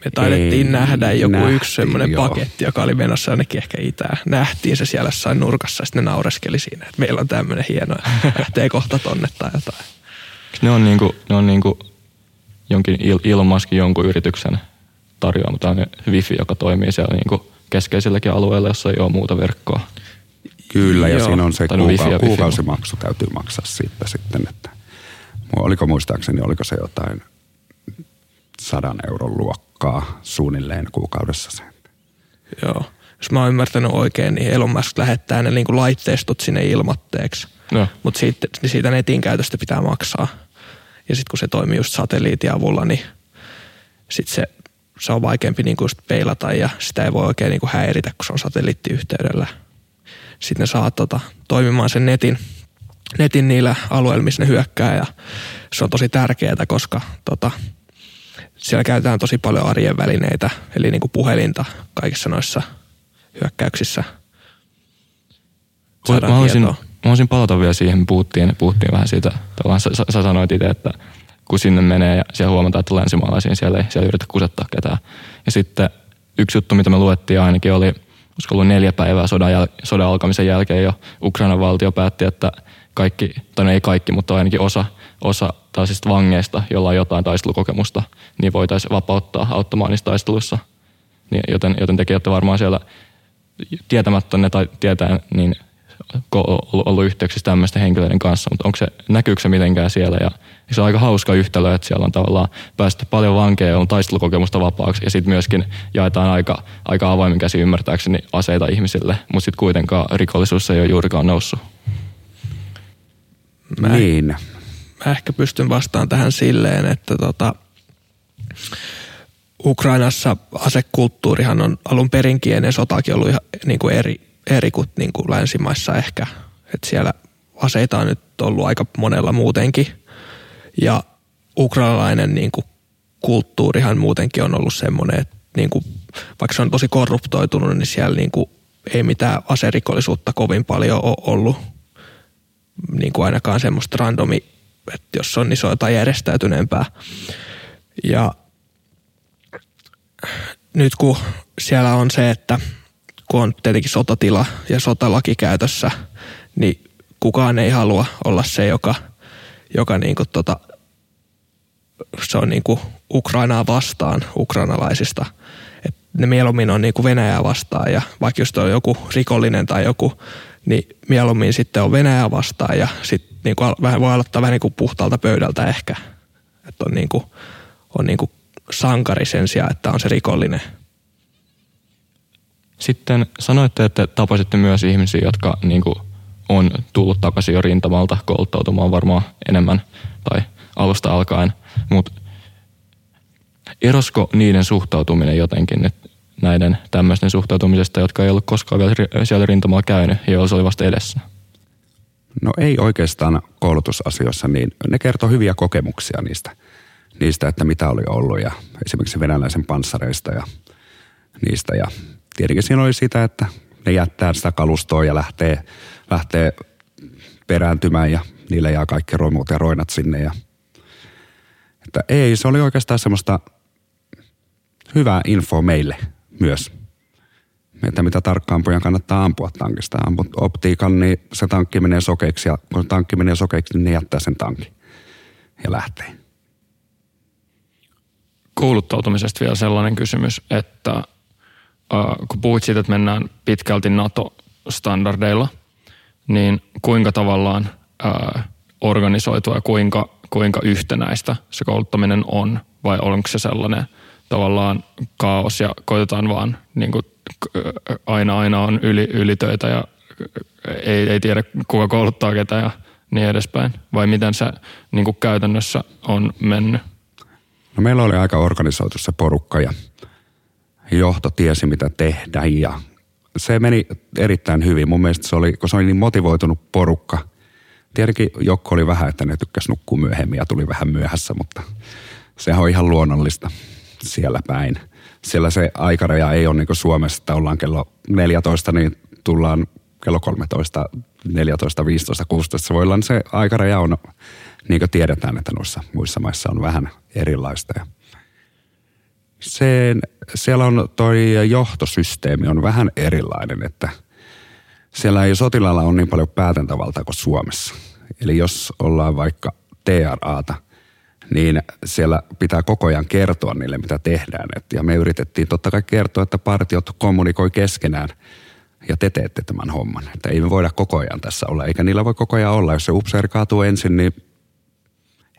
Me taidettiin Ei, nähdä joku nähtiin, yksi semmoinen joo. paketti, joka oli menossa ainakin ehkä itään. Nähtiin se siellä jossain nurkassa ja sitten ne naureskeli siinä, että meillä on tämmöinen hieno ja lähtee kohta tonne tai jotain. Ne on niinku, ne on niinku jonkin il, ilmaskin jonkun yrityksen tarjoama tämmöinen wifi, joka toimii siellä niinku keskeisilläkin alueilla, jossa ei ole muuta verkkoa. Kyllä, ja Joo. siinä on se kuuka- kuukausimaksu täytyy maksaa siitä sitten, että oliko muistaakseni, oliko se jotain sadan euron luokkaa suunnilleen kuukaudessa se. Joo. Jos mä oon ymmärtänyt oikein, niin Elon Musk lähettää ne niin kuin laitteistot sinne ilmoitteeksi. No. Mutta siitä, niin siitä netin käytöstä pitää maksaa. Ja sitten kun se toimii just satelliitin avulla, niin sitten se, se on vaikeampi niin kuin just peilata ja sitä ei voi oikein niin kuin häiritä, kun se on satelliittiyhteydellä. Sitten ne saa tota, toimimaan sen netin – netin niillä alueilla, missä ne hyökkää ja se on tosi tärkeää, koska tota, siellä käytetään tosi paljon arjen välineitä, eli niin kuin puhelinta kaikissa noissa hyökkäyksissä. Mä haluaisin, mä haluaisin palata vielä siihen, puhuttiin, puhuttiin vähän siitä, sä, sä sanoit itse, että kun sinne menee ja siellä huomataan, että länsimaalaisiin siellä ei siellä yritä kusettaa ketään. Ja sitten yksi juttu, mitä me luettiin ainakin oli, olisiko ollut neljä päivää sodan, jäl- sodan alkamisen jälkeen jo Ukrainan valtio päätti, että kaikki, tai no ei kaikki, mutta ainakin osa, osa tällaisista vangeista, joilla on jotain taistelukokemusta, niin voitaisiin vapauttaa auttamaan niissä taisteluissa. Niin, joten, joten tekin olette varmaan siellä tietämättä ne tai tietäen, niin ollut, ollut yhteyksissä tämmöisten henkilöiden kanssa, mutta onko se, näkyykö se mitenkään siellä ja se on aika hauska yhtälö, että siellä on tavallaan päästy paljon vankeja, on taistelukokemusta vapaaksi ja sitten myöskin jaetaan aika, aika avoimin käsi ymmärtääkseni aseita ihmisille, mutta sitten kuitenkaan rikollisuus ei ole juurikaan noussut. Mä, niin. Mä ehkä pystyn vastaan tähän silleen, että tota, Ukrainassa asekulttuurihan on alun perinkin ennen sotaakin ollut ihan niin kuin eri, eri kuin, niin kuin länsimaissa ehkä. Että siellä aseita on nyt ollut aika monella muutenkin. Ja ukrainalainen niin kuin kulttuurihan muutenkin on ollut semmoinen, että niin kuin, vaikka se on tosi korruptoitunut, niin siellä niin kuin ei mitään aserikollisuutta kovin paljon ole ollut niin kuin ainakaan semmoista randomi, että jos on, niin se on jotain järjestäytyneempää. Ja nyt kun siellä on se, että kun on tietenkin sotatila ja sotalaki käytössä, niin kukaan ei halua olla se, joka, joka niin kuin tota, se on niin kuin Ukrainaa vastaan ukrainalaisista. Et ne mieluummin on niin kuin Venäjää vastaan ja vaikka just on joku rikollinen tai joku niin mieluummin sitten on Venäjä vastaan ja sitten niin kuin vähän, voi aloittaa vähän niin kuin puhtaalta pöydältä ehkä. Että on, niin kuin, on niin kuin sankari sen sijaan, että on se rikollinen. Sitten sanoitte, että tapasitte myös ihmisiä, jotka niin kuin, on tullut takaisin jo rintamalta kouluttautumaan varmaan enemmän tai alusta alkaen, mutta erosko niiden suhtautuminen jotenkin nyt näiden tämmöisten suhtautumisesta, jotka ei ollut koskaan vielä siellä rintamalla käynyt ja se oli vasta edessä? No ei oikeastaan koulutusasioissa, niin ne kertoo hyviä kokemuksia niistä, niistä, että mitä oli ollut ja esimerkiksi venäläisen panssareista ja niistä. Ja tietenkin siinä oli sitä, että ne jättää sitä kalustoa ja lähtee, lähtee perääntymään ja niille jää kaikki romut ja roinat sinne. Ja, että ei, se oli oikeastaan semmoista hyvää info meille myös. Että mitä tarkkaan pojan kannattaa ampua tankista. Amput optiikan, niin se tankki menee sokeiksi ja kun tankki menee sokeiksi, niin ne jättää sen tankin ja lähtee. Kouluttautumisesta vielä sellainen kysymys, että äh, kun puhuit siitä, että mennään pitkälti NATO-standardeilla, niin kuinka tavallaan äh, organisoitua ja kuinka, kuinka yhtenäistä se kouluttaminen on vai onko se sellainen – tavallaan kaos ja koitetaan vaan niin kuin, aina aina on yli, ylitöitä ja ei, ei tiedä kuka kouluttaa ketä ja niin edespäin. Vai miten se niin kuin käytännössä on mennyt? No meillä oli aika organisoitu se porukka ja johto tiesi mitä tehdä ja se meni erittäin hyvin. Mun mielestä se oli, kun se oli niin motivoitunut porukka. Tietenkin Jokko oli vähän, että ne tykkäs nukkua myöhemmin ja tuli vähän myöhässä, mutta sehän on ihan luonnollista siellä päin. Siellä se aikaraja ei ole niin kuin Suomessa, että ollaan kello 14, niin tullaan kello 13, 14, 15, 16. Se voi olla se aikaraja on, niin kuin tiedetään, että noissa muissa maissa on vähän erilaista. Sen, siellä on toi johtosysteemi on vähän erilainen, että siellä ei sotilaalla on niin paljon päätäntävaltaa kuin Suomessa. Eli jos ollaan vaikka TRAta, niin siellä pitää koko ajan kertoa niille, mitä tehdään. Et, ja me yritettiin totta kai kertoa, että partiot kommunikoi keskenään ja te teette tämän homman. Että ei me voida koko ajan tässä olla, eikä niillä voi koko ajan olla. Jos se upseeri kaatuu ensin, niin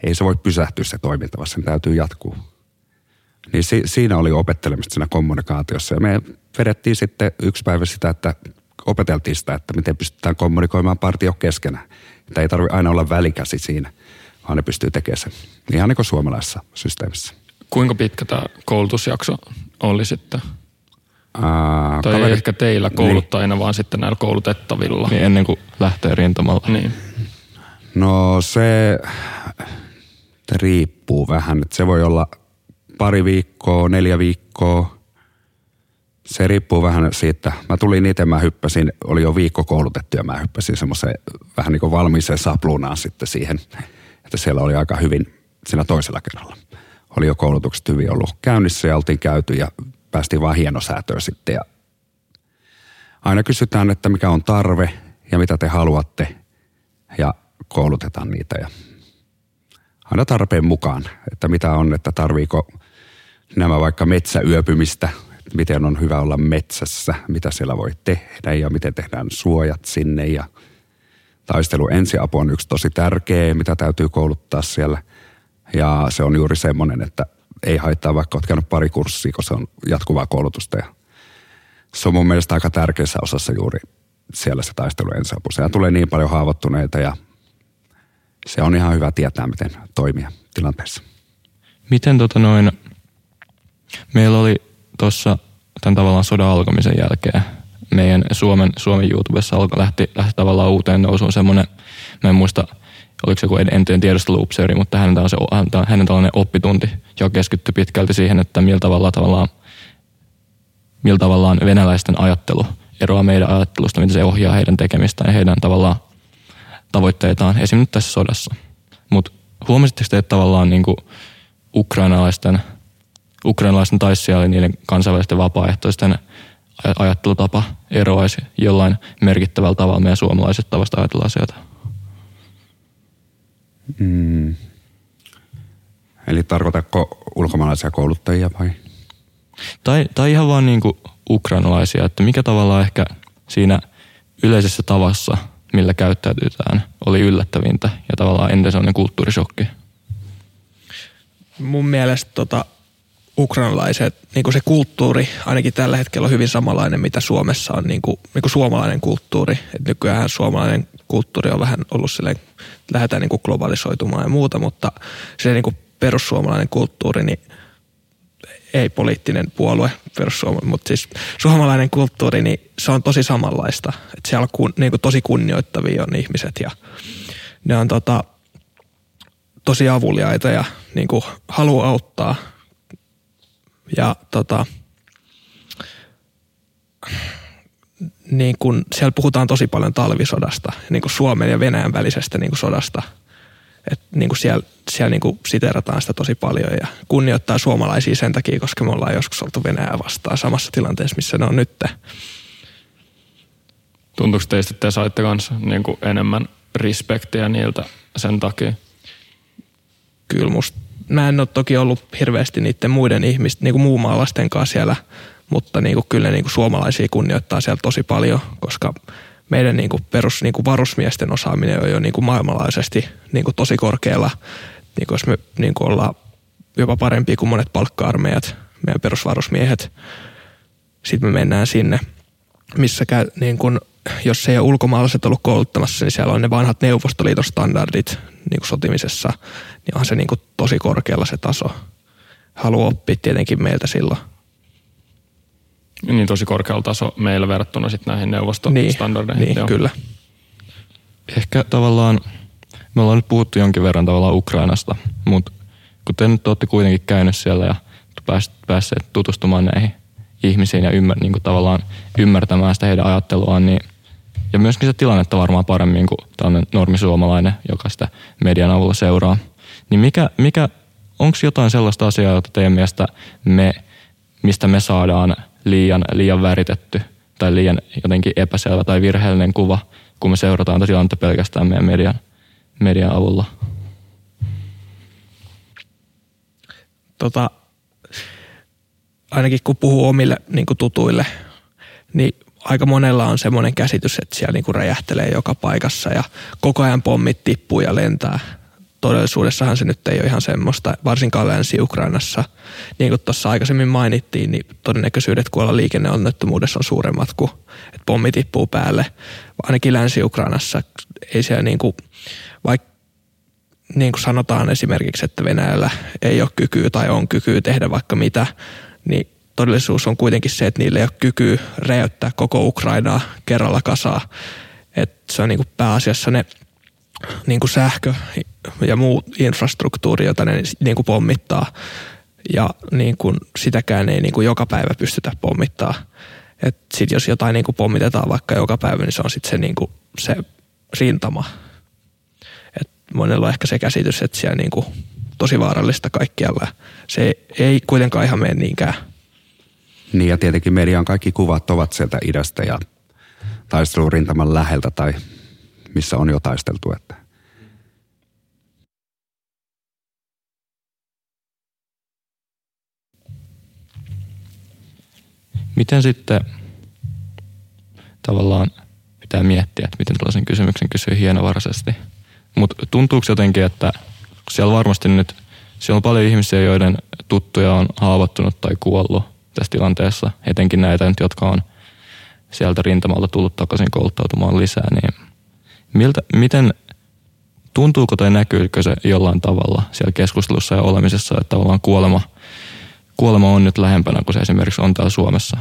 ei se voi pysähtyä se toiminta, vaan sen täytyy jatkuu. Niin si, siinä oli opettelemista siinä kommunikaatiossa. Ja me vedettiin sitten yksi päivä sitä, että opeteltiin sitä, että miten pystytään kommunikoimaan partio keskenään. Että ei tarvitse aina olla välikäsi siinä – vaan ne pystyy tekemään sen. Ihan niin kuin suomalaisessa systeemissä. Kuinka pitkä tämä koulutusjakso oli sitten? Ää, tai kaveri... ehkä teillä kouluttajina, niin. vaan sitten näillä koulutettavilla. Niin ennen kuin lähtee rintamalla. Niin. No se riippuu vähän. Että se voi olla pari viikkoa, neljä viikkoa. Se riippuu vähän siitä. Mä tulin itse, mä hyppäsin, oli jo viikko koulutettu ja mä hyppäsin semmoiseen vähän niin kuin valmiiseen sapluunaan sitten siihen että siellä oli aika hyvin siinä toisella kerralla. Oli jo koulutukset hyvin ollut käynnissä ja oltiin käyty ja päästiin vaan hienosäätöön sitten ja aina kysytään, että mikä on tarve ja mitä te haluatte ja koulutetaan niitä ja aina tarpeen mukaan, että mitä on, että tarviiko nämä vaikka metsäyöpymistä, miten on hyvä olla metsässä, mitä siellä voi tehdä ja miten tehdään suojat sinne ja taistelu ensiapu on yksi tosi tärkeä, mitä täytyy kouluttaa siellä. Ja se on juuri semmoinen, että ei haittaa vaikka olet käynyt pari kurssia, kun se on jatkuvaa koulutusta. Ja se on mun mielestä aika tärkeässä osassa juuri siellä se taistelu ensiapu. Siellä tulee niin paljon haavoittuneita ja se on ihan hyvä tietää, miten toimia tilanteessa. Miten tota noin, meillä oli tuossa tämän tavallaan sodan alkamisen jälkeen meidän Suomen, Suomen YouTubessa alkoi, lähti, lähti tavallaan uuteen nousuun semmoinen, mä en muista, oliko se joku entinen tiedusteluupseeri, mutta hänen, on se, hänen tällainen oppitunti, joka keskittyi pitkälti siihen, että millä tavalla, tavallaan, millä tavallaan venäläisten ajattelu eroaa meidän ajattelusta, miten se ohjaa heidän tekemistään ja heidän tavallaan tavoitteitaan, esimerkiksi tässä sodassa. Mutta huomasitteko te, että tavallaan niin kuin ukrainalaisten, ukrainalaisten taistelijoiden niiden kansainvälisten vapaaehtoisten ajattelutapa eroaisi jollain merkittävällä tavalla meidän suomalaiset tavasta ajatella asioita. Mm. Eli tarkoitatko ulkomaalaisia kouluttajia vai? Tai, tai ihan vaan niin kuin ukrainalaisia, että mikä tavalla ehkä siinä yleisessä tavassa, millä käyttäytytään, oli yllättävintä ja tavallaan entä sellainen kulttuurisokki? Mun mielestä tota, ukrainalaiset, niin kuin se kulttuuri ainakin tällä hetkellä on hyvin samanlainen, mitä Suomessa on niin kuin, niin kuin suomalainen kulttuuri. Et nykyään suomalainen kulttuuri on vähän ollut silleen, lähdetään niin kuin globalisoitumaan ja muuta, mutta se niin kuin perussuomalainen kulttuuri, niin ei poliittinen puolue perussuomalainen, mutta siis suomalainen kulttuuri, niin se on tosi samanlaista. Että siellä on niin kuin tosi kunnioittavia on ihmiset ja ne on tota, tosi avuliaita ja niin kuin haluaa auttaa. Ja tota, niin kuin siellä puhutaan tosi paljon talvisodasta, niin kuin Suomen ja Venäjän välisestä niin kuin sodasta. Et niin kuin siellä siellä niin kuin siterataan sitä tosi paljon ja kunnioittaa suomalaisia sen takia, koska me ollaan joskus oltu Venäjää vastaan samassa tilanteessa, missä ne on nyt. Tuntuuko teistä, että te saitte kanssa niin kuin enemmän respektiä niiltä sen takia? Kyllä musta, mä en ole toki ollut hirveästi niiden muiden ihmisten, niin kuin muumaalaisten kanssa siellä, mutta niin kuin kyllä ne niin kuin suomalaisia kunnioittaa siellä tosi paljon, koska meidän niin kuin perus niin kuin varusmiesten osaaminen on jo niin kuin maailmanlaajuisesti niin kuin tosi korkealla. Niin kuin jos me niin kuin ollaan jopa parempia kuin monet palkka-armeijat, meidän perusvarusmiehet. Sitten me mennään sinne, missä käy, niin kuin, jos ei ole ulkomaalaiset ollut kouluttamassa, niin siellä on ne vanhat Neuvostoliiton standardit niin kuin sotimisessa, niin on se niin kuin tosi korkealla se taso. Haluaa oppia tietenkin meiltä silloin. Niin tosi korkealla taso meillä verrattuna sitten näihin neuvostostandardeihin. Niin, niin kyllä. Ehkä tavallaan, me ollaan nyt puhuttu jonkin verran tavallaan Ukrainasta, mutta kun te nyt olette kuitenkin käynyt siellä ja päässeet tutustumaan näihin ihmisiin ja ymmär, niin kuin tavallaan ymmärtämään sitä heidän ajatteluaan, niin, ja myöskin se tilannetta varmaan paremmin kuin tällainen normisuomalainen, joka sitä median avulla seuraa. Niin mikä, mikä onko jotain sellaista asiaa, jota teidän mielestä me, mistä me saadaan liian, liian väritetty tai liian jotenkin epäselvä tai virheellinen kuva, kun me seurataan tätä tilannetta pelkästään meidän median, median avulla? Tota, ainakin kun puhuu omille niin tutuille, niin aika monella on semmoinen käsitys, että siellä niin kuin räjähtelee joka paikassa ja koko ajan pommit tippuu ja lentää todellisuudessahan se nyt ei ole ihan semmoista, varsinkaan Länsi-Ukrainassa. Niin kuin tuossa aikaisemmin mainittiin, niin todennäköisyydet kuolla liikenneonnettomuudessa on suuremmat kuin, että pommi tippuu päälle. Ainakin Länsi-Ukrainassa ei siellä niin kuin, vaikka niin kuin sanotaan esimerkiksi, että Venäjällä ei ole kykyä tai on kykyä tehdä vaikka mitä, niin todellisuus on kuitenkin se, että niillä ei ole kykyä räjäyttää koko Ukrainaa kerralla kasaa. Että se on niin kuin pääasiassa ne niin kuin sähkö ja muu infrastruktuuri, jota ne niin kuin pommittaa. Ja niin kuin sitäkään ei niin kuin joka päivä pystytä pommittaa. Et sit jos jotain niin kuin pommitetaan vaikka joka päivä, niin se on sitten se, niin kuin se rintama. Et monella on ehkä se käsitys, että siellä niin kuin tosi vaarallista kaikkialla. Se ei kuitenkaan ihan mene niinkään. Niin ja tietenkin median kaikki kuvat ovat sieltä idästä ja taistelurintaman läheltä tai missä on jo taisteltu. Että. Miten sitten tavallaan pitää miettiä, että miten tällaisen kysymyksen kysyy hienovaraisesti. Mutta tuntuuko jotenkin, että siellä varmasti nyt, siellä on paljon ihmisiä, joiden tuttuja on haavoittunut tai kuollut tässä tilanteessa, etenkin näitä nyt, jotka on sieltä rintamalta tullut takaisin kouluttautumaan lisää, niin Miltä, miten, tuntuuko tai näkyykö se jollain tavalla siellä keskustelussa ja olemisessa, että tavallaan kuolema, kuolema on nyt lähempänä kuin se esimerkiksi on täällä Suomessa?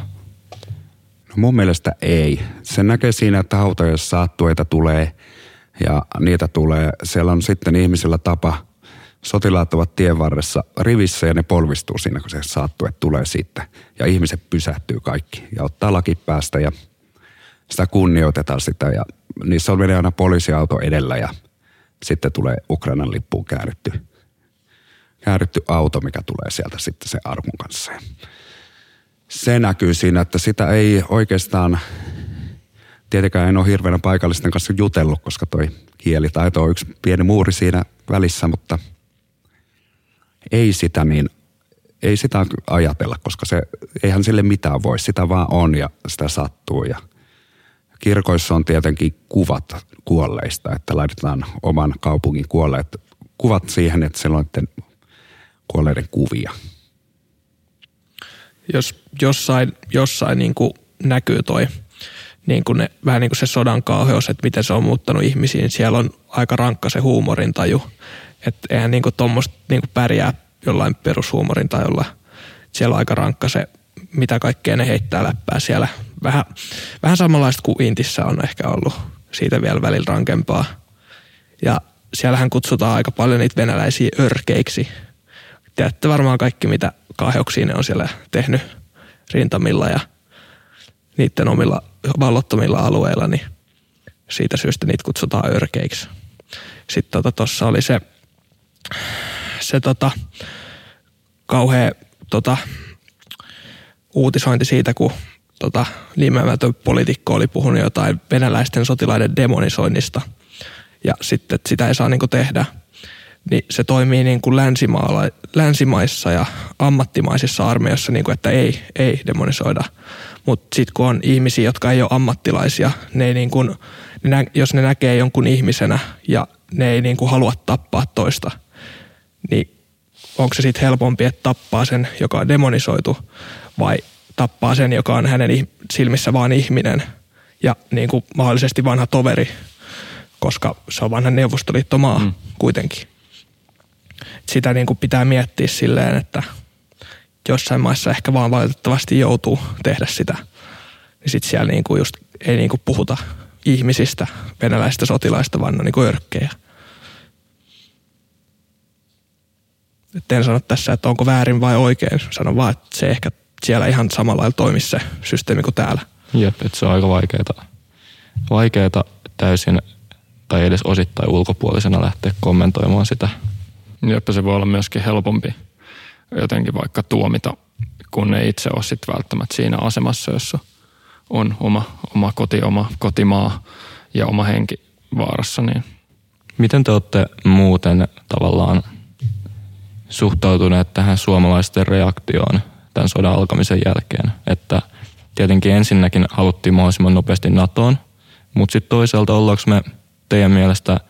No mun mielestä ei. Se näkee siinä, että hautajassa saattueita tulee ja niitä tulee. Siellä on sitten ihmisillä tapa, sotilaat ovat tien varressa rivissä ja ne polvistuu siinä, kun se saattue tulee siitä. Ja ihmiset pysähtyy kaikki ja ottaa laki päästä ja sitä kunnioitetaan sitä ja niissä on aina poliisiauto edellä ja sitten tulee Ukrainan lippuun kääritty, kääritty auto, mikä tulee sieltä sitten se arkun kanssa. Se näkyy siinä, että sitä ei oikeastaan, tietenkään en ole hirveänä paikallisten kanssa jutellut, koska toi kielitaito on yksi pieni muuri siinä välissä, mutta ei sitä niin ei sitä ajatella, koska se, eihän sille mitään voi, sitä vaan on ja sitä sattuu ja – kirkoissa on tietenkin kuvat kuolleista, että laitetaan oman kaupungin kuolleet kuvat siihen, että siellä on kuolleiden kuvia. jos jossain, jossain niin kuin näkyy toi niin kuin ne, vähän niin kuin se sodan kauheus, että miten se on muuttanut ihmisiin. Siellä on aika rankka se huumorintaju. Että eihän niin kuin tuommoista niin kuin pärjää jollain perushuumorintajulla. Siellä on aika rankka se, mitä kaikkea ne heittää läppää siellä. Vähän, vähän samanlaista kuin Intissä on ehkä ollut. Siitä vielä välillä rankempaa. Ja siellähän kutsutaan aika paljon niitä venäläisiä örkeiksi. Tiedätte varmaan kaikki, mitä kahjoksia ne on siellä tehnyt rintamilla ja niiden omilla vallottomilla alueilla, niin siitä syystä niitä kutsutaan örkeiksi. Sitten tuossa tota, oli se, se tota, kauhea tota, uutisointi siitä, kun tota, nimeämätön poliitikko oli puhunut jotain venäläisten sotilaiden demonisoinnista ja sitten, että sitä ei saa niin tehdä, niin se toimii niin kuin länsimaala, länsimaissa ja ammattimaisissa armeijoissa, niin kuin, että ei, ei demonisoida. Mutta sitten kun on ihmisiä, jotka ei ole ammattilaisia, ne ei niin kuin, ne nä, jos ne näkee jonkun ihmisenä ja ne ei niin kuin halua tappaa toista, niin onko se sitten helpompi, että tappaa sen, joka on demonisoitu, vai tappaa sen, joka on hänen silmissä vaan ihminen ja niin kuin mahdollisesti vanha toveri, koska se on vanha neuvostoliittomaa mm. kuitenkin. Sitä niin kuin pitää miettiä silleen, että jossain maissa ehkä vaan valitettavasti joutuu tehdä sitä. Niin sitten siellä niin kuin just ei niin kuin puhuta ihmisistä, venäläistä sotilaista, vaan on niin kuin örkkejä. Et en sano tässä, että onko väärin vai oikein. Sanon vaan, että se ehkä siellä ihan samalla lailla toimisi se systeemi kuin täällä. Jep, että se on aika vaikeaa, vaikeaa täysin tai edes osittain ulkopuolisena lähteä kommentoimaan sitä. Jep, se voi olla myöskin helpompi jotenkin vaikka tuomita, kun ei itse ole sitten välttämättä siinä asemassa, jossa on oma, oma koti, oma kotimaa ja oma henki vaarassa. Niin. Miten te olette muuten tavallaan suhtautuneet tähän suomalaisten reaktioon tämän sodan alkamisen jälkeen? Että tietenkin ensinnäkin haluttiin mahdollisimman nopeasti NATOon, mutta sitten toisaalta ollaanko me teidän mielestä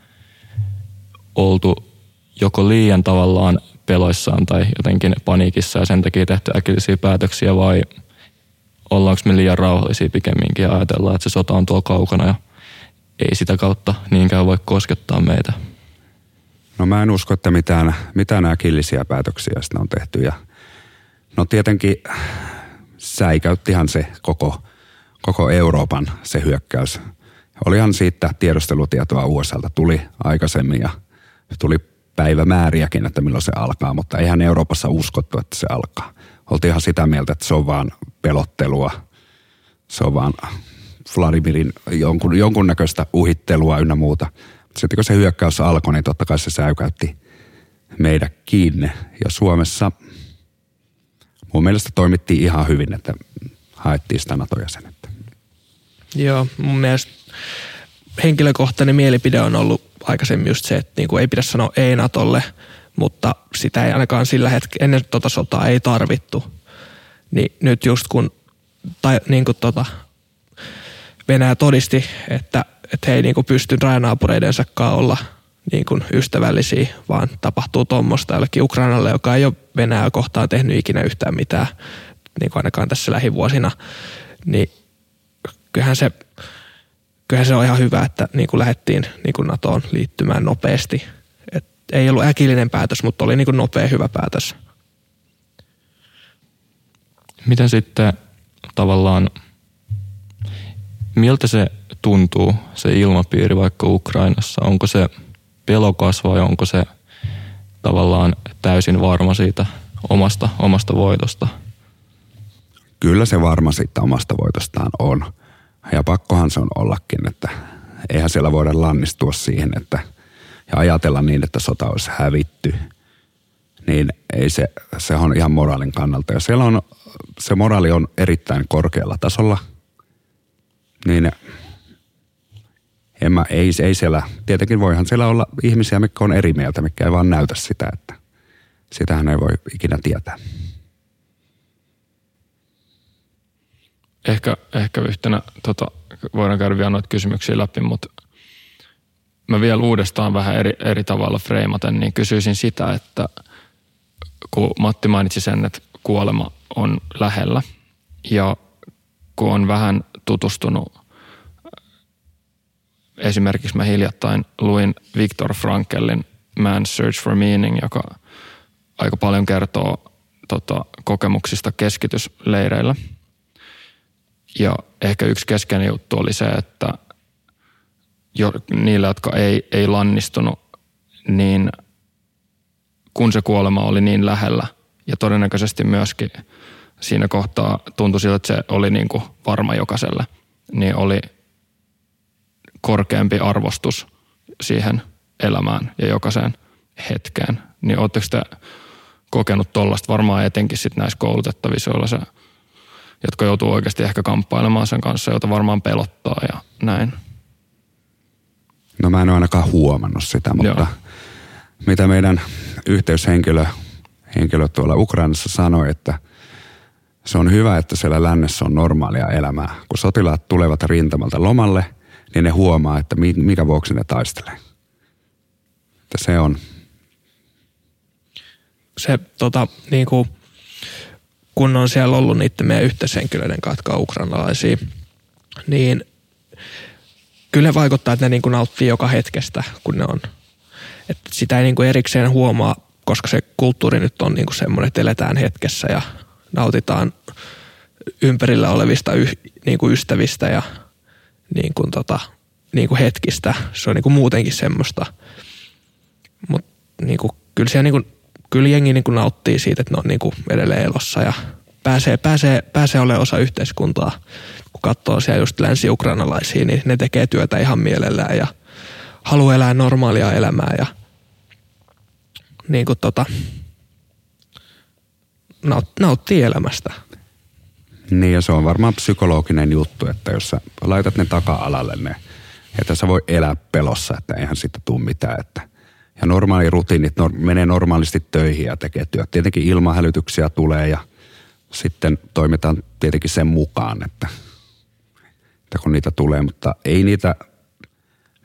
oltu joko liian tavallaan peloissaan tai jotenkin paniikissa ja sen takia tehty äkillisiä päätöksiä vai ollaanko me liian rauhallisia pikemminkin ja ajatellaan, että se sota on tuolla kaukana ja ei sitä kautta niinkään voi koskettaa meitä? No mä en usko, että mitään, mitään äkillisiä päätöksiä sitä on tehty ja no tietenkin säikäyttihan se koko, koko Euroopan se hyökkäys. Olihan siitä tiedustelutietoa USAlta tuli aikaisemmin ja tuli päivämääriäkin, että milloin se alkaa, mutta eihän Euroopassa uskottu, että se alkaa. Oltiin ihan sitä mieltä, että se on vaan pelottelua, se on vaan Vladimirin jonkun, jonkunnäköistä uhittelua ynnä muuta. Sitten kun se hyökkäys alkoi, niin totta kai se säykäytti meidät kiinni. Ja Suomessa mun mielestä toimittiin ihan hyvin, että haettiin sitä NATO-jäsenettä. Joo, mun mielestä henkilökohtainen mielipide on ollut aikaisemmin just se, että niin kuin ei pidä sanoa ei Natolle, mutta sitä ei ainakaan sillä hetkellä, ennen tota sotaa ei tarvittu. Niin nyt just kun tai, niin kuin tota, Venäjä todisti, että, että he ei niin kuin pysty rajanaapureidensakaan olla niin kuin ystävällisiä, vaan tapahtuu tuommoista jollekin Ukrainalle, joka ei ole Venäjää kohtaan tehnyt ikinä yhtään mitään, niin kuin ainakaan tässä lähivuosina, niin kyllähän se kyllähän se on ihan hyvä, että niin kuin lähdettiin niin kuin NATOon liittymään nopeasti. Et ei ollut äkillinen päätös, mutta oli niin kuin nopea hyvä päätös. Miten sitten tavallaan, miltä se tuntuu, se ilmapiiri vaikka Ukrainassa? Onko se pelokas vai onko se tavallaan täysin varma siitä omasta, omasta voitosta? Kyllä se varma siitä omasta voitostaan on ja pakkohan se on ollakin, että eihän siellä voida lannistua siihen, että ja ajatella niin, että sota olisi hävitty. Niin ei se, se on ihan moraalin kannalta. Ja siellä on, se moraali on erittäin korkealla tasolla. Niin en mä, ei, ei siellä, tietenkin voihan siellä olla ihmisiä, mikä on eri mieltä, mikä ei vaan näytä sitä, että sitähän ei voi ikinä tietää. ehkä, ehkä yhtenä, tota, voidaan käydä vielä noita kysymyksiä läpi, mutta mä vielä uudestaan vähän eri, eri tavalla freimaten, niin kysyisin sitä, että kun Matti mainitsi sen, että kuolema on lähellä. Ja kun on vähän tutustunut, esimerkiksi mä hiljattain luin Viktor Frankelin Man's Search for Meaning, joka aika paljon kertoo tota, kokemuksista keskitysleireillä. Ja ehkä yksi keskeinen juttu oli se, että jo, niille, jotka ei, ei lannistunut, niin kun se kuolema oli niin lähellä ja todennäköisesti myöskin siinä kohtaa tuntui siltä, että se oli niin kuin varma jokaiselle, niin oli korkeampi arvostus siihen elämään ja jokaiseen hetkeen. Niin ootteko te kokenut tollasta varmaan etenkin sit näissä koulutettavissa, joilla se, jotka joutuu oikeasti ehkä kamppailemaan sen kanssa, jota varmaan pelottaa ja näin. No mä en ole ainakaan huomannut sitä, mutta Joo. mitä meidän yhteyshenkilö henkilö tuolla Ukrainassa sanoi, että se on hyvä, että siellä lännessä on normaalia elämää. Kun sotilaat tulevat rintamalta lomalle, niin ne huomaa, että mikä vuoksi ne taistelee. Että se on. Se tota, niin kuin, kun on siellä ollut niiden meidän yhteishenkilöiden on ukrainalaisia, niin kyllä vaikuttaa, että ne niin kuin nauttii joka hetkestä, kun ne on. Että sitä ei niin kuin erikseen huomaa, koska se kulttuuri nyt on niin kuin semmoinen, että eletään hetkessä ja nautitaan ympärillä olevista yh, niin kuin ystävistä ja niin kuin tota, niin kuin hetkistä. Se on niin kuin muutenkin semmoista. Mutta niin kyllä, siellä, niin kuin, kyllä jengi niin kuin nauttii siitä, että ne on niin kuin edelleen elossa ja pääsee, pääsee, pääsee olemaan osa yhteiskuntaa. Kun katsoo siellä just länsi-ukrainalaisia, niin ne tekee työtä ihan mielellään ja haluaa elää normaalia elämää ja niin kuin tota, naut, nauttii elämästä. Niin ja se on varmaan psykologinen juttu, että jos sä laitat ne taka-alalle ne, että sä voi elää pelossa, että eihän siitä tule mitään. Että, ja normaali rutiinit nor, menee normaalisti töihin ja tekee työt. Tietenkin ilmahälytyksiä tulee ja sitten toimitaan tietenkin sen mukaan, että, että kun niitä tulee, mutta ei niitä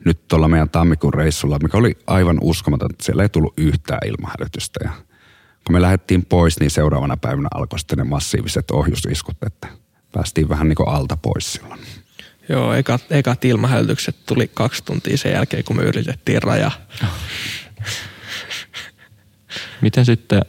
nyt tuolla meidän tammikuun reissulla, mikä oli aivan uskomaton, että siellä ei tullut yhtään ilmahälytystä ja kun me lähdettiin pois, niin seuraavana päivänä alkoi sitten ne massiiviset ohjusiskut, että päästiin vähän niin kuin alta pois silloin. Joo, ekat, ekat ilmahälytykset tuli kaksi tuntia sen jälkeen, kun me yritettiin raja. Miten sitten,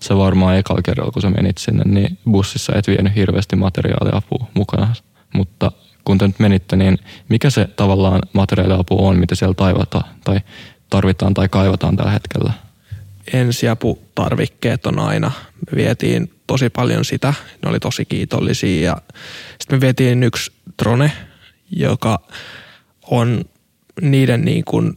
sä varmaan ekalla kerralla, kun sä menit sinne, niin bussissa et vienyt hirveästi materiaaliapua mukana, mutta kun te nyt menitte, niin mikä se tavallaan materiaaliapu on, mitä siellä taivata tai tarvitaan tai kaivataan tällä hetkellä? Ensiaputarvikkeet on aina. Me vietiin tosi paljon sitä, ne oli tosi kiitollisia ja sitten me vietiin yksi drone, joka on niiden niin kuin,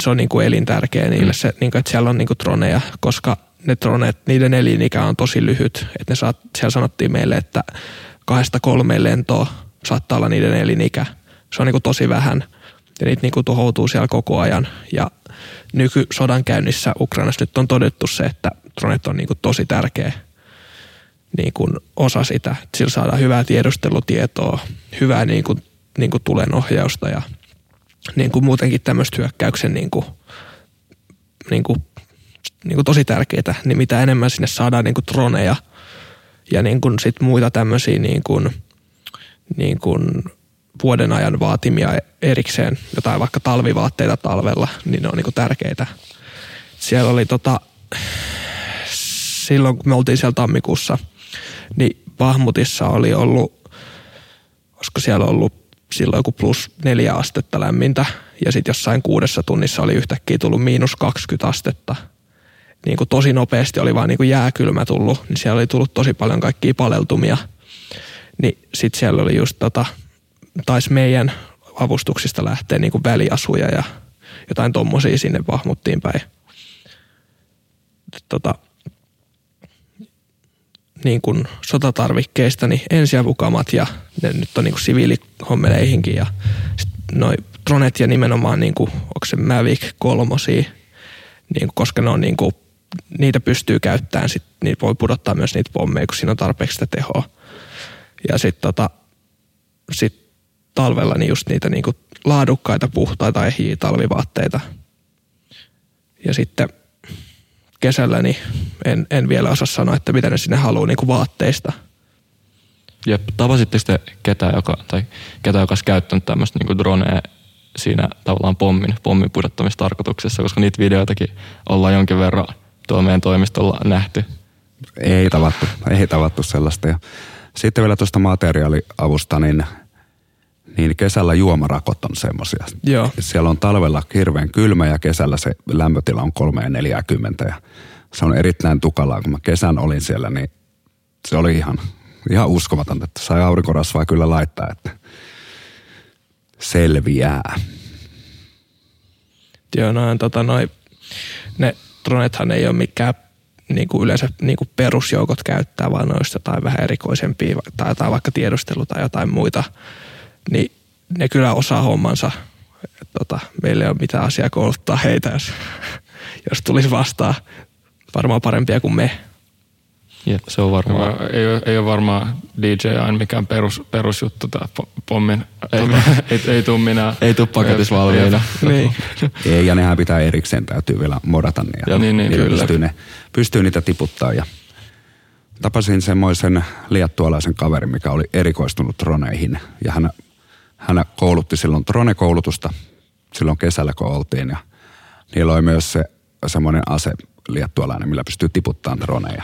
se on niin kuin elintärkeä niille, mm. se, niin kuin, että siellä on niin kuin droneja, koska ne droneet, niiden elinikä on tosi lyhyt. Että ne saat, siellä sanottiin meille, että kahdesta kolmeen lentoa saattaa olla niiden elinikä. Se on niin kuin tosi vähän ja niitä niin kuin tuhoutuu siellä koko ajan. Ja nykysodan käynnissä Ukrainassa nyt on todettu se, että dronet on niin kuin tosi tärkeä niin kuin osa sitä. Sillä saadaan hyvää tiedustelutietoa, hyvää niin kuin, niin kuin tulenohjausta ja niin kuin muutenkin tämmöistä hyökkäyksen niin kuin, niin kuin, niin kuin tosi tärkeitä. Niin mitä enemmän sinne saadaan niin kuin droneja ja niin kuin sit muita tämmöisiä niin kuin, niin kuin vuoden ajan vaatimia erikseen, jotain vaikka talvivaatteita talvella, niin ne on niin tärkeitä. Siellä oli tota, silloin kun me oltiin siellä tammikuussa, niin Bahmutissa oli ollut, olisiko siellä ollut silloin joku plus neljä astetta lämmintä, ja sitten jossain kuudessa tunnissa oli yhtäkkiä tullut miinus 20 astetta. Niin kuin tosi nopeasti oli vaan niin kuin jääkylmä tullut, niin siellä oli tullut tosi paljon kaikkia paleltumia. Niin sitten siellä oli just tota, taisi meidän avustuksista lähteä niin kuin väliasuja ja jotain tommosia sinne vahmuttiin päin. Tota, niin kuin sotatarvikkeista, niin ensiavukamat ja ne nyt on niin kuin siviilihommeleihinkin ja noin dronet ja nimenomaan niin kuin, onko se Mavic kolmosia, niin kuin, koska ne on niin kuin, niitä pystyy käyttämään, sit, niin voi pudottaa myös niitä pommeja, kun siinä on tarpeeksi sitä tehoa. Ja sitten tota, sit talvella niin just niitä niinku laadukkaita, puhtaita, ehjiä talvivaatteita. Ja sitten kesällä, niin en, en vielä osaa sanoa, että mitä ne sinne haluaa niin kuin vaatteista. Jep, tapasitte sitten ketä, joka, tai ketä, joka olisi käyttänyt tämmöistä niin dronea siinä tavallaan pommin, pommin pudottamistarkoituksessa, koska niitä videoitakin ollaan jonkin verran tuolla meidän toimistolla nähty. Ei tavattu, ei tavattu sellaista. Ja sitten vielä tuosta materiaaliavusta, niin, niin kesällä juomarakot on semmoisia. Siellä on talvella hirveän kylmä ja kesällä se lämpötila on 3 ja 40 ja se on erittäin tukalaa. Kun mä kesän olin siellä, niin se oli ihan, ihan uskomatonta, että sai aurinkorasvaa kyllä laittaa, että selviää. Joo, noin, tota, noi, ne dronethan ei ole mikään niin kuin yleensä niin kuin perusjoukot käyttää, vaan noista tai vähän erikoisempia tai jotain vaikka tiedustelu tai jotain muita, niin ne kyllä osaa hommansa. Et, tota, meillä ei ole mitään asiaa kouluttaa heitä, jos, jos tulisi vastaan varmaan parempia kuin me. Jep, se on varmaan. Ei, ole, ei ole varmaan DJI mikään perus, perusjuttu tämä pommin. Ei, ei, ei tule minä. Ei tuu paketissa valmiina. niin. Ei, ja nehän pitää erikseen, täytyy vielä modata ne. Ja niin, niin, niillä kyllä. pystyy, ne, pystyy niitä tiputtaa. Ja tapasin semmoisen liattualaisen kaverin, mikä oli erikoistunut droneihin. Ja hän, hän koulutti silloin drone-koulutusta silloin kesällä, kun oltiin. Ja niillä oli myös se semmoinen ase liattualainen, millä pystyy tiputtamaan droneja.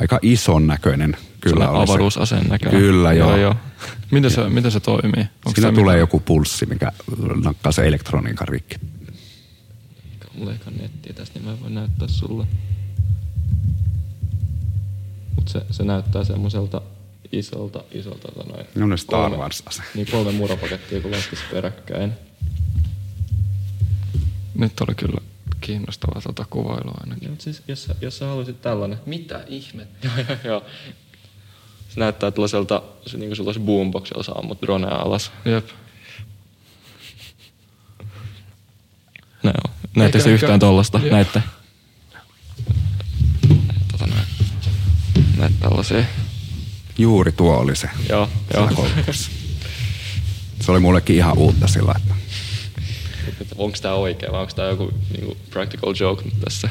Aika ison näköinen kyllä se. avaruusaseen näköinen. Kyllä, joo. joo, joo. Miten se, miten se toimii? Onko Siinä se tulee mitään? joku pulssi, mikä nakkaa se elektroniikan rikki. Mulla ei nettiä tästä, niin mä voin näyttää sulle. Mut se, se näyttää semmoiselta isolta, isolta tota noin. No ne Star kolme- Wars-ase. Niin kolme murapakettia, kun laskisi peräkkäin. Nyt oli kyllä kiinnostavaa tuota kuvailua ainakin. Joo, siis jos, jos sä haluaisit tällainen. Mitä ihmettä? joo, joo, joo. Se näyttää tällaiselta, se niin kuin sulla olisi boomboxilla sä ammut dronea alas. Jep. No joo. Näettekö Eikä- se yhtään tollasta? Joo. Näette? Tota näin. Näet tällaisia. Juuri tuo oli se. Joo, joo. Se oli mullekin ihan uutta sillä, että Onko tämä oikea vai onko tämä joku niinku practical joke nyt tässä?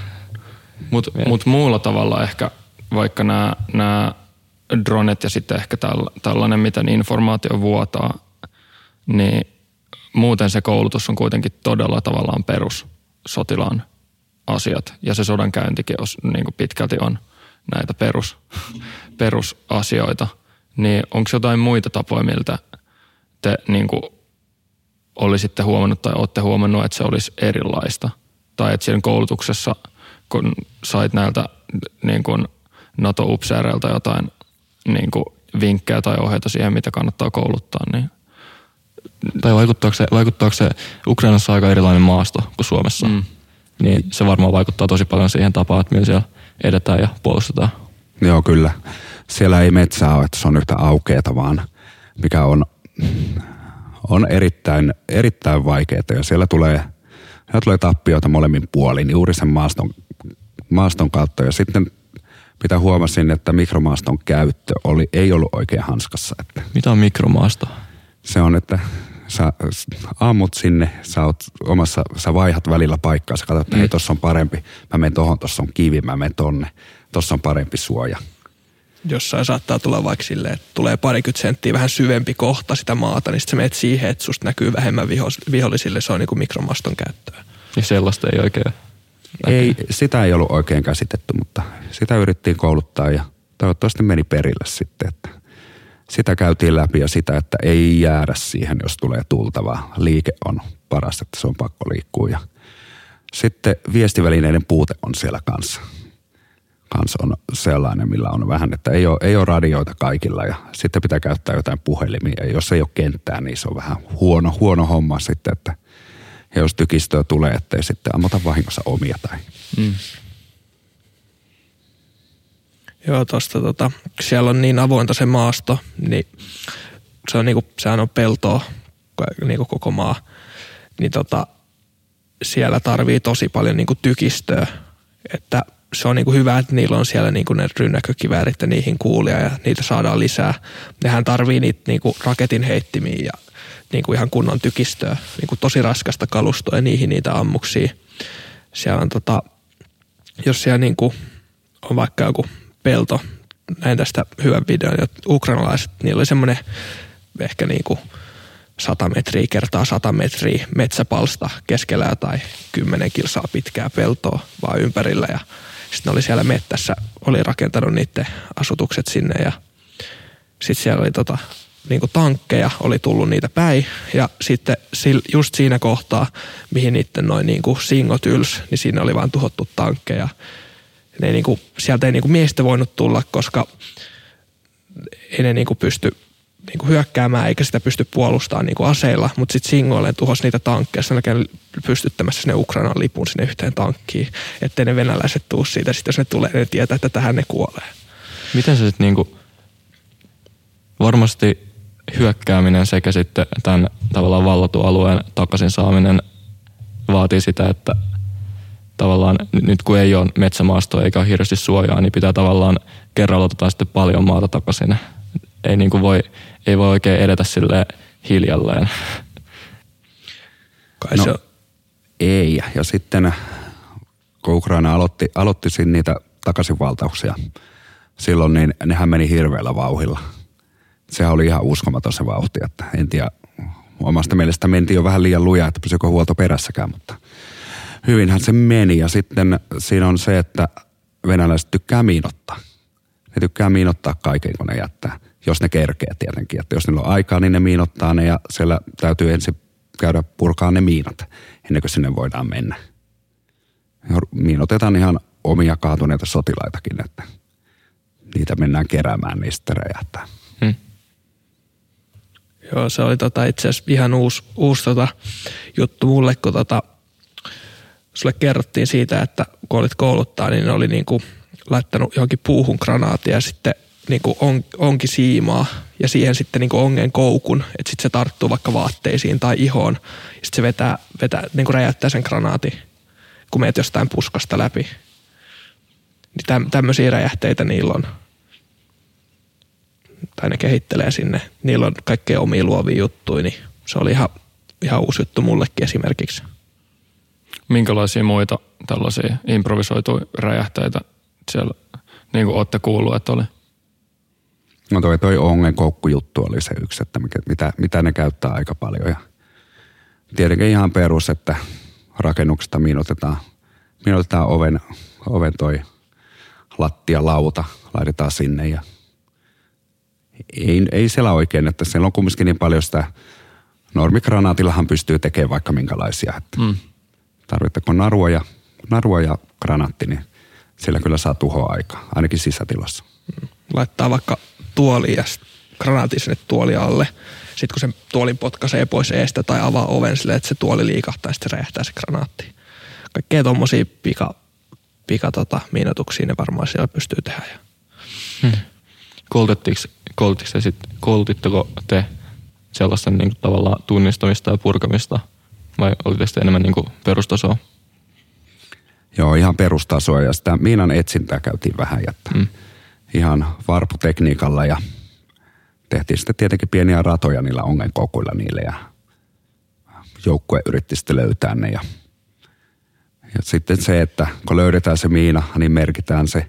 Mutta mut muulla tavalla ehkä vaikka nämä, dronet ja sitten ehkä täll, tällainen, miten informaatio vuotaa, niin muuten se koulutus on kuitenkin todella tavallaan perus sotilaan asiat. Ja se sodan käyntikin os, niin kuin pitkälti on näitä perus, perusasioita. Niin onko jotain muita tapoja, miltä te niin kuin olisitte huomannut tai olette huomannut, että se olisi erilaista? Tai että siinä koulutuksessa, kun sait näiltä niin kuin NATO-upseereilta jotain niin kuin vinkkejä tai ohjeita siihen, mitä kannattaa kouluttaa, niin Tai vaikuttaako se, vaikuttaako se Ukrainassa aika erilainen maasto kuin Suomessa? Mm. Niin se varmaan vaikuttaa tosi paljon siihen tapaan, että millä siellä edetään ja puolustetaan. Joo kyllä. Siellä ei metsää ole, että se on yhtä aukeata, vaan mikä on, on erittäin, erittäin vaikeaa. Ja siellä tulee, siellä tulee tappioita molemmin puolin juuri sen maaston, maaston kautta. Ja sitten pitää huomasin, että mikromaaston käyttö oli, ei ollut oikein hanskassa. Että Mitä on mikromaasto? se on, että sä ammut sinne, sä, oot omassa, sä vaihat välillä paikkaa, sä katsot, että hei, tossa on parempi, mä menen tohon, tossa on kivi, mä menen tonne, tossa on parempi suoja. Jossain saattaa tulla vaikka silleen, että tulee parikymmentä senttiä vähän syvempi kohta sitä maata, niin sitten sä menet siihen, että susta näkyy vähemmän vihos- vihollisille, se on niinku mikromaston käyttöä. Ja sellaista ei oikein. Ei, sitä ei ollut oikein käsitetty, mutta sitä yrittiin kouluttaa ja toivottavasti meni perille sitten, että sitä käytiin läpi ja sitä, että ei jäädä siihen, jos tulee tultava. Liike on paras, että se on pakko liikkua ja sitten viestivälineiden puute on siellä kanssa. Kans on sellainen, millä on vähän, että ei ole, ei ole radioita kaikilla ja sitten pitää käyttää jotain puhelimia. Ja jos ei ole kenttää, niin se on vähän huono, huono homma sitten, että ja jos tykistöä tulee, ettei sitten ammata vahingossa omia tai mm. Joo, tosta tota, siellä on niin avointa se maasto, niin se on niinku, sehän on peltoa niinku koko maa, niin tota, siellä tarvii tosi paljon niinku tykistöä, että se on niinku hyvä, että niillä on siellä niinku ne rynnäkkökiväärit ja niihin kuulia ja niitä saadaan lisää. Nehän tarvii niitä niinku raketin heittimiä ja niinku ihan kunnon tykistöä, niinku tosi raskasta kalustoa ja niihin niitä ammuksia. Siellä on tota, jos siellä niin kuin on vaikka joku pelto, näin tästä hyvän videon, ja ukrainalaiset, niillä oli semmoinen ehkä niin kuin 100 metriä kertaa 100 metriä metsäpalsta keskellä jotain 10 kilsaa pitkää peltoa vaan ympärillä ja sitten oli siellä mettässä, oli rakentanut niiden asutukset sinne ja sitten siellä oli tota, niin tankkeja, oli tullut niitä päin ja sitten just siinä kohtaa, mihin niiden noin niin singot yls, niin siinä oli vain tuhottu tankkeja. Ne niin kuin, sieltä ei niin kuin miehistä voinut tulla, koska ei ne niin pysty niin kuin hyökkäämään eikä sitä pysty puolustamaan niin kuin aseilla, mutta sitten Singoille tuhosi niitä tankkeja, sen jälkeen pystyttämässä sinne Ukrainan lipun sinne yhteen tankkiin, ettei ne venäläiset tuu siitä. Sitten jos ne tulee, ne tietää, että tähän ne kuolee. Miten se sitten niinku, varmasti hyökkääminen sekä sitten tämän tavallaan vallatun alueen takaisin saaminen vaatii sitä, että tavallaan nyt kun ei ole metsämaastoa eikä ole hirveästi suojaa, niin pitää tavallaan kerralla ottaa sitten paljon maata takaisin. Ei, niin kuin voi, ei voi oikein edetä sille hiljalleen. Kai no, se ei. Ja sitten kun Ukraina aloitti, aloitti siinä niitä takaisinvaltauksia silloin, niin nehän meni hirveällä vauhilla. Sehän oli ihan uskomaton se vauhti, että en tiedä, omasta mielestä mentiin jo vähän liian lujaa, että pysyykö huolto perässäkään, mutta hyvinhän se meni. Ja sitten siinä on se, että venäläiset tykkää miinottaa. Ne tykkää miinottaa kaiken, kun ne jättää, jos ne kerkee tietenkin. Että jos niillä on aikaa, niin ne miinottaa ne ja siellä täytyy ensin käydä purkaa ne miinat, ennen kuin sinne voidaan mennä. Miinotetaan ihan omia kaatuneita sotilaitakin, että niitä mennään keräämään, niistä räjähtää. Hmm. Joo, se oli tota itse asiassa ihan uusi, uusi tota juttu mulle, kun tota, sulle kerrottiin siitä, että kun olit kouluttaa, niin ne oli niinku laittanut johonkin puuhun granaatia ja sitten niinku on, onki siimaa ja siihen sitten niinku ongen koukun, että sitten se tarttuu vaikka vaatteisiin tai ihoon sitten se vetää, vetää niinku räjäyttää sen granaatin, kun meet jostain puskasta läpi. Niin täm, tämmöisiä räjähteitä niillä on. Tai ne kehittelee sinne. Niillä on kaikkea omia luovia juttuja, niin se oli ihan, ihan uusi juttu mullekin esimerkiksi. Minkälaisia muita tällaisia improvisoituja räjähteitä siellä niin kuin olette kuullut, että oli? No toi, toi ongenkoukkujuttu oli se yksi, että mikä, mitä, mitä ne käyttää aika paljon. Ja tietenkin ihan perus, että rakennuksesta minutetaan, minutetaan oven, oven toi lattialauta, laitetaan sinne ja ei, ei siellä oikein, että siellä on kumminkin niin paljon sitä, normigranaatillahan pystyy tekemään vaikka minkälaisia, että mm. tarvittako narua ja, narua ja granaatti, niin sillä kyllä saa tuhoa aikaa, ainakin sisätilassa. Laittaa vaikka tuoli ja granaatin sinne tuoli alle. Sitten kun se tuolin potkaisee pois eestä tai avaa oven sille, että se tuoli liikahtaa ja sitten räjähtää se granaatti. Kaikkea tuommoisia pika, pika tota, miinotuksia ne varmaan siellä pystyy tehdä. Hmm. Koulutettiinko, koulutettiinko sit, koulutitteko te sellaista niin kuin, tavallaan tunnistamista ja purkamista vai olitte sitten enemmän niin kuin, perustasoa? Joo, ihan perustasoa ja sitä miinan etsintää käytiin vähän jättää. Hmm ihan varputekniikalla ja tehtiin sitten tietenkin pieniä ratoja niillä ongenkoukuilla niille ja joukkue yritti sitten löytää ne ja, ja sitten se, että kun löydetään se miina, niin merkitään se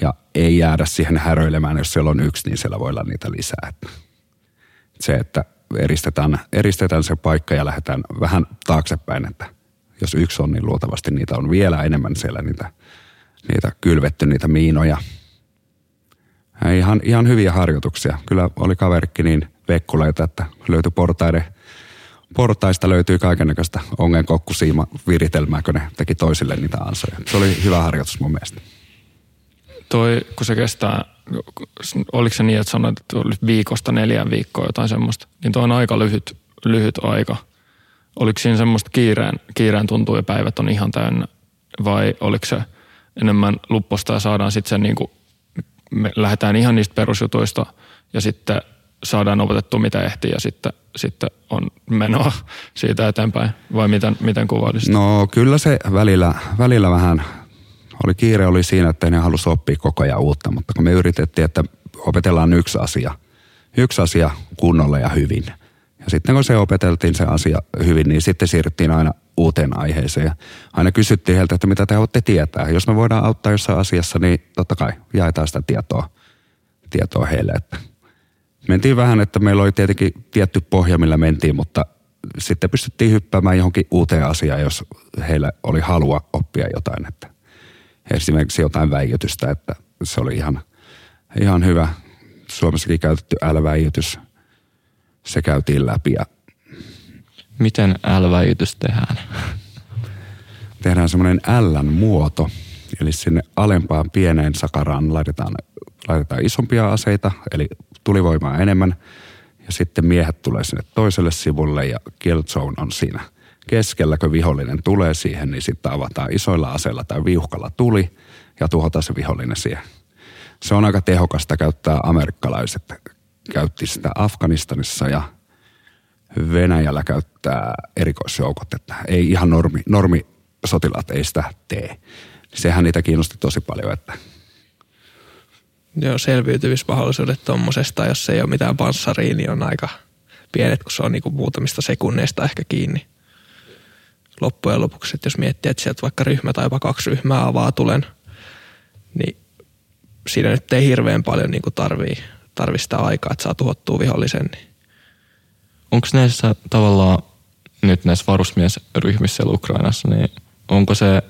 ja ei jäädä siihen häröilemään, jos siellä on yksi, niin siellä voi olla niitä lisää. Että se, että eristetään, eristetään se paikka ja lähdetään vähän taaksepäin, että jos yksi on, niin luultavasti niitä on vielä enemmän siellä niitä, niitä kylvetty, niitä miinoja – Ihan, ihan hyviä harjoituksia. Kyllä oli kaverikki niin vekkuleita, että löytyi portaiden, portaista löytyi kaikennäköistä ongenkokkusiima viritelmää, kun ne teki toisille niitä ansoja. Se oli hyvä harjoitus mun mielestä. Toi, kun se kestää, oliko se niin, että sanoit, että oli viikosta neljään viikkoa jotain semmoista, niin toi on aika lyhyt, lyhyt aika. Oliko siinä semmoista kiireen, kiireen tuntuu ja päivät on ihan täynnä vai oliko se enemmän lupposta ja saadaan sitten sen niin kuin me lähdetään ihan niistä perusjutuista ja sitten saadaan opetettua mitä ehtii ja sitten, sitten on menoa siitä eteenpäin. Vai miten, miten kuvailisit? No kyllä se välillä, välillä vähän oli kiire oli siinä, että ne halusi oppia koko ajan uutta, mutta kun me yritettiin, että opetellaan yksi asia, yksi asia kunnolla ja hyvin. Ja sitten kun se opeteltiin se asia hyvin, niin sitten siirryttiin aina uuteen aiheeseen. Ja aina kysyttiin heiltä, että mitä te haluatte tietää. Jos me voidaan auttaa jossain asiassa, niin totta kai jaetaan sitä tietoa, tietoa heille. Että mentiin vähän, että meillä oli tietenkin tietty pohja, millä mentiin, mutta sitten pystyttiin hyppäämään johonkin uuteen asiaan, jos heillä oli halua oppia jotain. Että esimerkiksi jotain väijytystä, että se oli ihan, ihan hyvä. Suomessakin käytetty älväijytys, se käytiin läpi ja Miten L-väijytys tehdään? tehdään semmoinen Ln muoto, eli sinne alempaan pieneen sakaraan laitetaan, laitetaan isompia aseita, eli tulivoimaa enemmän, ja sitten miehet tulee sinne toiselle sivulle ja kill zone on siinä keskellä, kun vihollinen tulee siihen, niin sitten avataan isoilla aseilla tai viuhkalla tuli ja tuhotaan se vihollinen siihen. Se on aika tehokasta käyttää amerikkalaiset. Käytti sitä Afganistanissa ja Venäjällä käyttää erikoisjoukot, että ei ihan normi, normi sotilaat ei sitä tee. Sehän niitä kiinnosti tosi paljon, että Joo, selviytymismahdollisuudet tuommoisesta, jos ei ole mitään panssaria, niin on aika pienet, kun se on niinku muutamista sekunneista ehkä kiinni. Loppujen lopuksi, että jos miettii, että sieltä vaikka ryhmä tai jopa kaksi ryhmää avaa tulen, niin siinä nyt ei hirveän paljon niinku tarvii, tarvii sitä aikaa, että saa tuhottua vihollisen. Niin Onko näissä tavallaan nyt näissä varusmiesryhmissä siellä Ukrainassa, niin onko se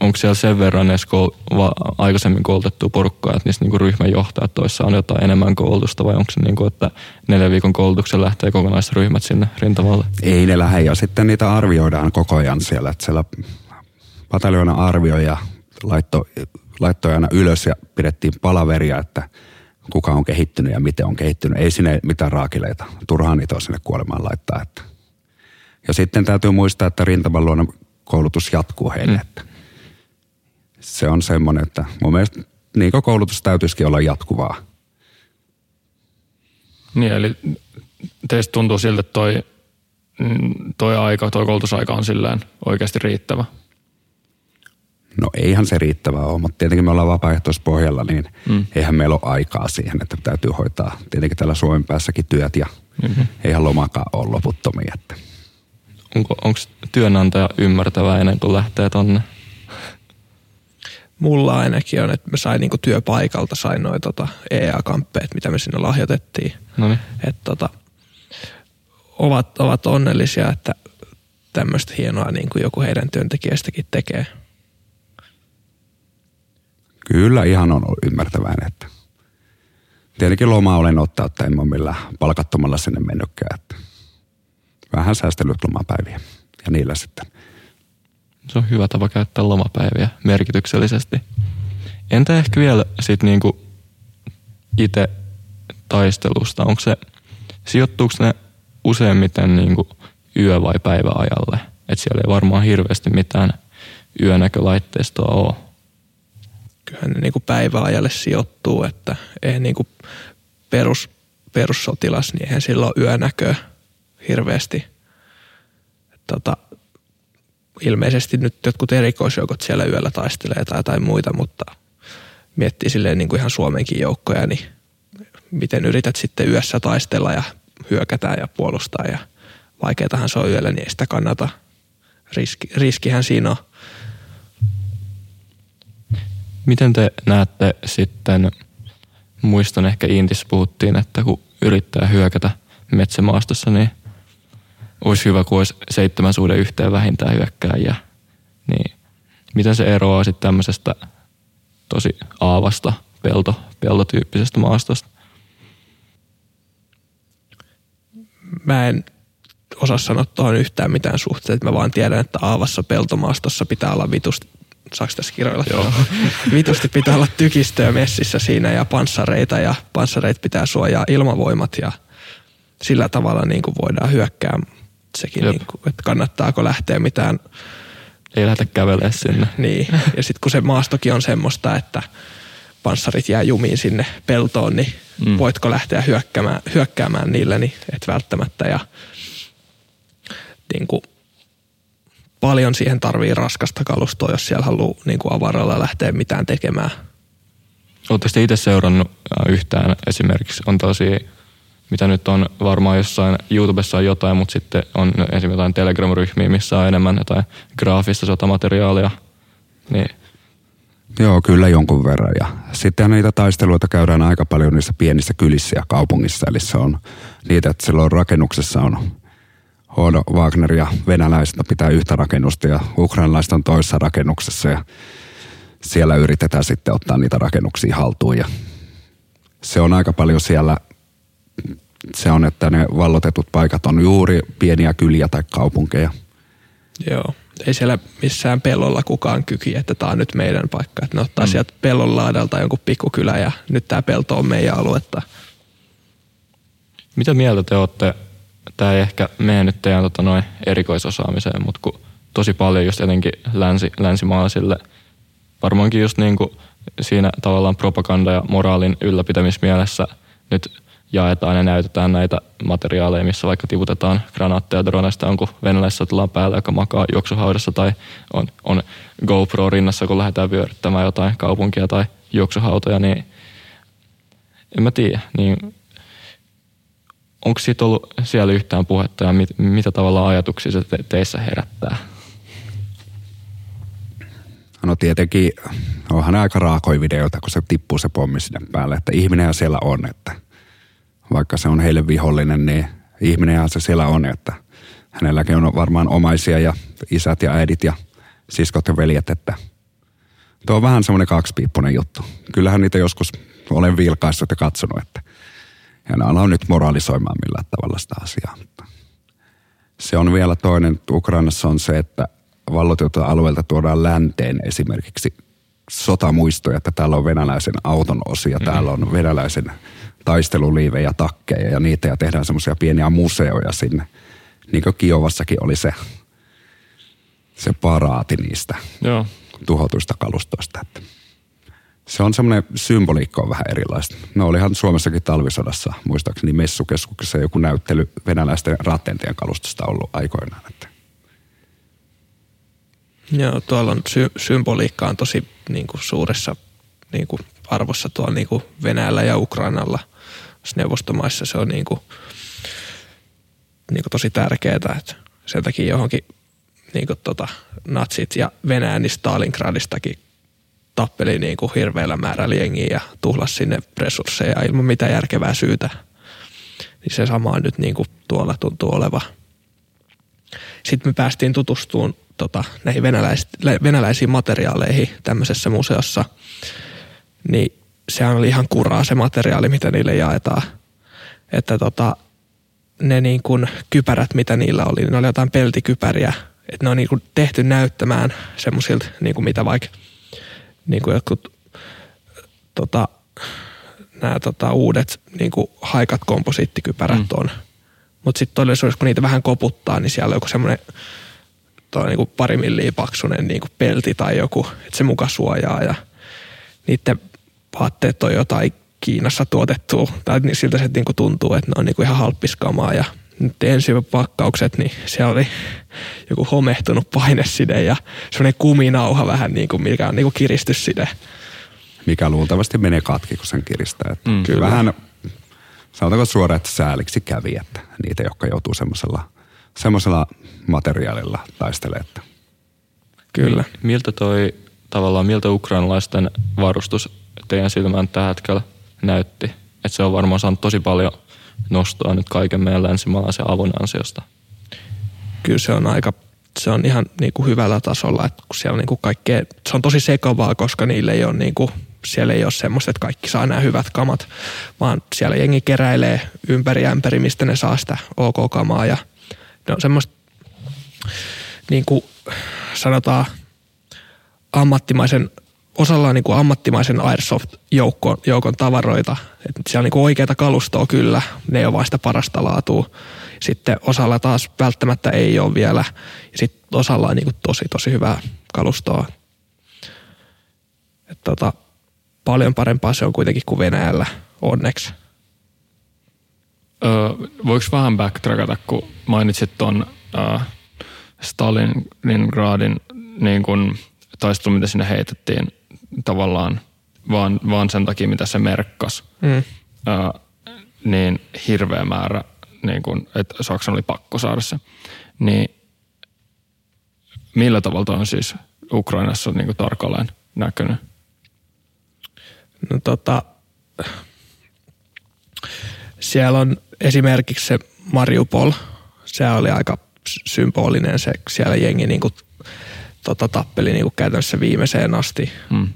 onko siellä sen verran edes koul- va- aikaisemmin koulutettu porukkaa, että niissä niinku ryhmänjohtajat toissa on jotain enemmän koulutusta vai onko se niinku, että neljän viikon koulutuksen lähtee kokonaisryhmät sinne rintamalle? ei ne lähde. Ja sitten niitä arvioidaan koko ajan siellä, että siellä pataljoona arvioi ja laitto, laittoi aina ylös ja pidettiin palaveria, että kuka on kehittynyt ja miten on kehittynyt. Ei sinne mitään raakileita. Turhaan niitä on sinne kuolemaan laittaa. Että. Ja sitten täytyy muistaa, että rintaman luona koulutus jatkuu heille. Mm. Että se on semmoinen, että mun mielestä niin koulutus täytyisikin olla jatkuvaa. Niin, eli teistä tuntuu siltä, että toi, mm, toi aika, toi koulutusaika on silleen oikeasti riittävä. No eihän se riittävää ole, mutta tietenkin me ollaan vapaaehtoispohjalla, niin mm. eihän meillä ole aikaa siihen, että täytyy hoitaa tietenkin täällä Suomen päässäkin työt ja mm-hmm. eihän lomakaan ole loputtomia. Että. Onko onko työnantaja ymmärtävä ennen kuin lähtee tonne? mulla ainakin on, että mä sain niinku työpaikalta sain noin tota EA-kamppeet, mitä me sinne lahjoitettiin. No niin. Että tota, ovat, ovat onnellisia, että tämmöistä hienoa niin kuin joku heidän työntekijästäkin tekee. Kyllä ihan on ollut ymmärtäväinen, että tietenkin lomaa olen ottaa, että en ole millään palkattomalla sinne mennytkään. Että vähän säästellyt lomapäiviä ja niillä sitten. Se on hyvä tapa käyttää lomapäiviä merkityksellisesti. Entä ehkä vielä sit niinku itse taistelusta? Onko se, sijoittuuko ne useimmiten niinku yö- vai päiväajalle? Että siellä ei varmaan hirveästi mitään yönäkölaitteistoa ole. Kyllähän ne niin kuin päiväajalle sijoittuu, että ei niin kuin perus, perussotilas, niin eihän sillä ole yönäköä hirveästi. Tota, ilmeisesti nyt jotkut erikoisjoukot siellä yöllä taistelee tai jotain muita, mutta miettii silleen niin kuin ihan Suomenkin joukkoja, niin miten yrität sitten yössä taistella ja hyökätä ja puolustaa ja vaikeatahan se on yöllä, niin ei sitä kannata. Riski, riskihän siinä on. Miten te näette sitten, muistan ehkä Intissä puhuttiin, että kun yrittää hyökätä metsämaastossa, niin olisi hyvä, kun olisi seitsemän suhde yhteen vähintään hyökkääjiä. Niin miten se eroaa sitten tämmöisestä tosi aavasta, pelto, peltotyyppisestä maastosta? Mä en osaa sanoa tuohon yhtään mitään suhteet. Mä vaan tiedän, että aavassa peltomaastossa pitää olla vitusti, saako tässä kiroilla? Joo. Vitusti pitää olla tykistöä messissä siinä ja panssareita ja panssareita pitää suojaa ilmavoimat ja sillä tavalla niin kuin voidaan hyökkää. Sekin, Jep. niin kuin, että kannattaako lähteä mitään Ei lähdetä kävelemään sinne. Niin, ja sitten kun se maastokin on semmoista, että panssarit jää jumiin sinne peltoon, niin mm. voitko lähteä hyökkäämään, hyökkäämään niille, niin et välttämättä. Ja niin kuin, paljon siihen tarvii raskasta kalustoa, jos siellä haluaa niin kuin avaralla lähteä mitään tekemään. Oletteko te itse seurannut äh, yhtään esimerkiksi, on tosi mitä nyt on varmaan jossain YouTubessa on jotain, mutta sitten on esimerkiksi jotain Telegram-ryhmiä, missä on enemmän jotain graafista sotamateriaalia. Niin Joo, kyllä jonkun verran. Ja sitten niitä taisteluita käydään aika paljon niissä pienissä kylissä ja kaupungissa. Eli se on niitä, että silloin rakennuksessa on, on Wagner ja venäläiset pitää yhtä rakennusta ja ukrainalaiset on toisessa rakennuksessa. Ja siellä yritetään sitten ottaa niitä rakennuksia haltuun. Ja se on aika paljon siellä, se on, että ne vallotetut paikat on juuri pieniä kyliä tai kaupunkeja. Joo. Ei siellä missään pellolla kukaan kyki, että tämä on nyt meidän paikka. Että ne ottaa mm. sieltä pellon laadalta jonkun pikkukylä ja nyt tämä pelto on meidän aluetta. Mitä mieltä te olette, tämä ei ehkä mene nyt teidän tota, noin erikoisosaamiseen, mutta kun tosi paljon just etenkin länsi, länsimaalaisille, varmaankin just niin kuin siinä tavallaan propaganda ja moraalin ylläpitämismielessä nyt jaetaan ja näytetään näitä materiaaleja, missä vaikka tiputetaan granaatteja droneista jonkun venäläissotilaan päällä, joka makaa juoksuhaudassa tai on, on GoPro rinnassa, kun lähdetään vyöryttämään jotain kaupunkia tai juoksuhautoja, niin en mä tiedä. Niin onko siitä ollut siellä yhtään puhetta ja mit, mitä tavalla ajatuksia se te, teissä herättää? No tietenkin onhan aika raakoja videoita, kun se tippuu se pommi sinne päälle, että ihminen siellä on, että – vaikka se on heille vihollinen, niin ihminenhän se siellä on, että hänelläkin on varmaan omaisia ja isät ja äidit ja siskot ja veljet, että tuo on vähän semmoinen kaksipiippunen juttu. Kyllähän niitä joskus olen vilkaissut ja katsonut, että ne on nyt moraalisoimaan millään tavalla sitä asiaa. Se on vielä toinen, Ukrainassa on se, että vallotilta alueelta tuodaan länteen esimerkiksi sotamuistoja, että täällä on venäläisen auton osia, mm. täällä on venäläisen taisteluliivejä, takkeja ja niitä ja tehdään semmoisia pieniä museoja sinne. Niin kuin Kiovassakin oli se, se paraati niistä Joo. tuhotuista kalustoista. Että se on semmoinen symboliikka on vähän erilaista. No olihan Suomessakin talvisodassa, muistaakseni messukeskuksessa joku näyttely venäläisten rattentien kalustosta ollut aikoinaan. Että. Joo, tuolla on sy- symboliikka on tosi niin kuin, suuressa niin kuin, arvossa tuolla niin kuin Venäjällä ja Ukrainalla – neuvostomaissa se on niin kuin, niin kuin tosi tärkeää, että sen takia johonkin niin kuin tota, natsit ja Venäjä, niin Stalingradistakin tappeli niin kuin hirveällä määrällä jengiä ja tuhlas sinne resursseja ilman mitään järkevää syytä. Niin se sama nyt niin kuin tuolla tuntuu oleva. Sitten me päästiin tutustumaan tota, näihin venäläis- venäläisiin materiaaleihin tämmöisessä museossa. Niin sehän oli ihan kuraa se materiaali, mitä niille jaetaan. Että tota, ne niin kuin kypärät, mitä niillä oli, ne oli jotain peltikypäriä. Että ne on niin kuin tehty näyttämään semmoisilta, niin kuin mitä vaikka niin kuin jotkut tota, nämä tota, uudet niin kuin haikat komposiittikypärät mm. on. Mutta sitten todellisuudessa, kun niitä vähän koputtaa, niin siellä on joku semmoinen toi niin kuin pari milliä paksunen niin kuin pelti tai joku, että se muka suojaa ja niiden vaatteet on jotain Kiinassa tuotettua, tai niin siltä se niin kuin tuntuu, että ne on niin kuin ihan halppiskamaa ja nyt ensi pakkaukset, niin siellä oli joku homehtunut paineside ja semmoinen kuminauha vähän niin kuin, mikä on niin kuin kiristysside. Mikä luultavasti menee katki, kun sen kiristää. Että mm, kyllä. Vähän, sanotaanko suoraan, että sääliksi kävi, että niitä, jotka joutuu semmoisella, semmoisella materiaalilla taistelemaan. Kyllä. Miltä toi tavallaan, miltä ukrainalaisten varustus teidän silmään tällä hetkellä näytti. Että se on varmaan saanut tosi paljon nostoa nyt kaiken meidän länsimaalaisen avun ansiosta. Kyllä se on aika, se on ihan niin kuin hyvällä tasolla, että kun siellä niin kuin kaikkea, se on tosi sekavaa, koska niille ei ole niin kuin, siellä ei ole semmoista, että kaikki saa nämä hyvät kamat, vaan siellä jengi keräilee ympäri ämpäri, mistä ne saa sitä OK-kamaa ja ne on semmoista niin kuin sanotaan ammattimaisen osalla on niin kuin ammattimaisen Airsoft-joukon joukon tavaroita. Et siellä on niin kuin oikeata kalustoa kyllä, ne ei ole vain sitä parasta laatua. Sitten osalla taas välttämättä ei ole vielä. Ja sitten osalla on niin kuin tosi tosi hyvää kalustoa. Et tota, paljon parempaa se on kuitenkin kuin Venäjällä, onneksi. Öö, voiko vähän backtrackata, kun mainitsit tuon äh, Stalingradin niin kun taistelu, mitä sinne heitettiin tavallaan vaan, vaan sen takia, mitä se merkkas. Mm. niin hirveä määrä, niin kuin, että Saksan oli pakko saada se. Niin millä tavalla on siis Ukrainassa niin tarkalleen näkynyt? No tota, siellä on esimerkiksi se Mariupol, se oli aika symbolinen se, siellä jengi niin kuin, tota, tappeli niin kuin käytännössä viimeiseen asti. Hmm.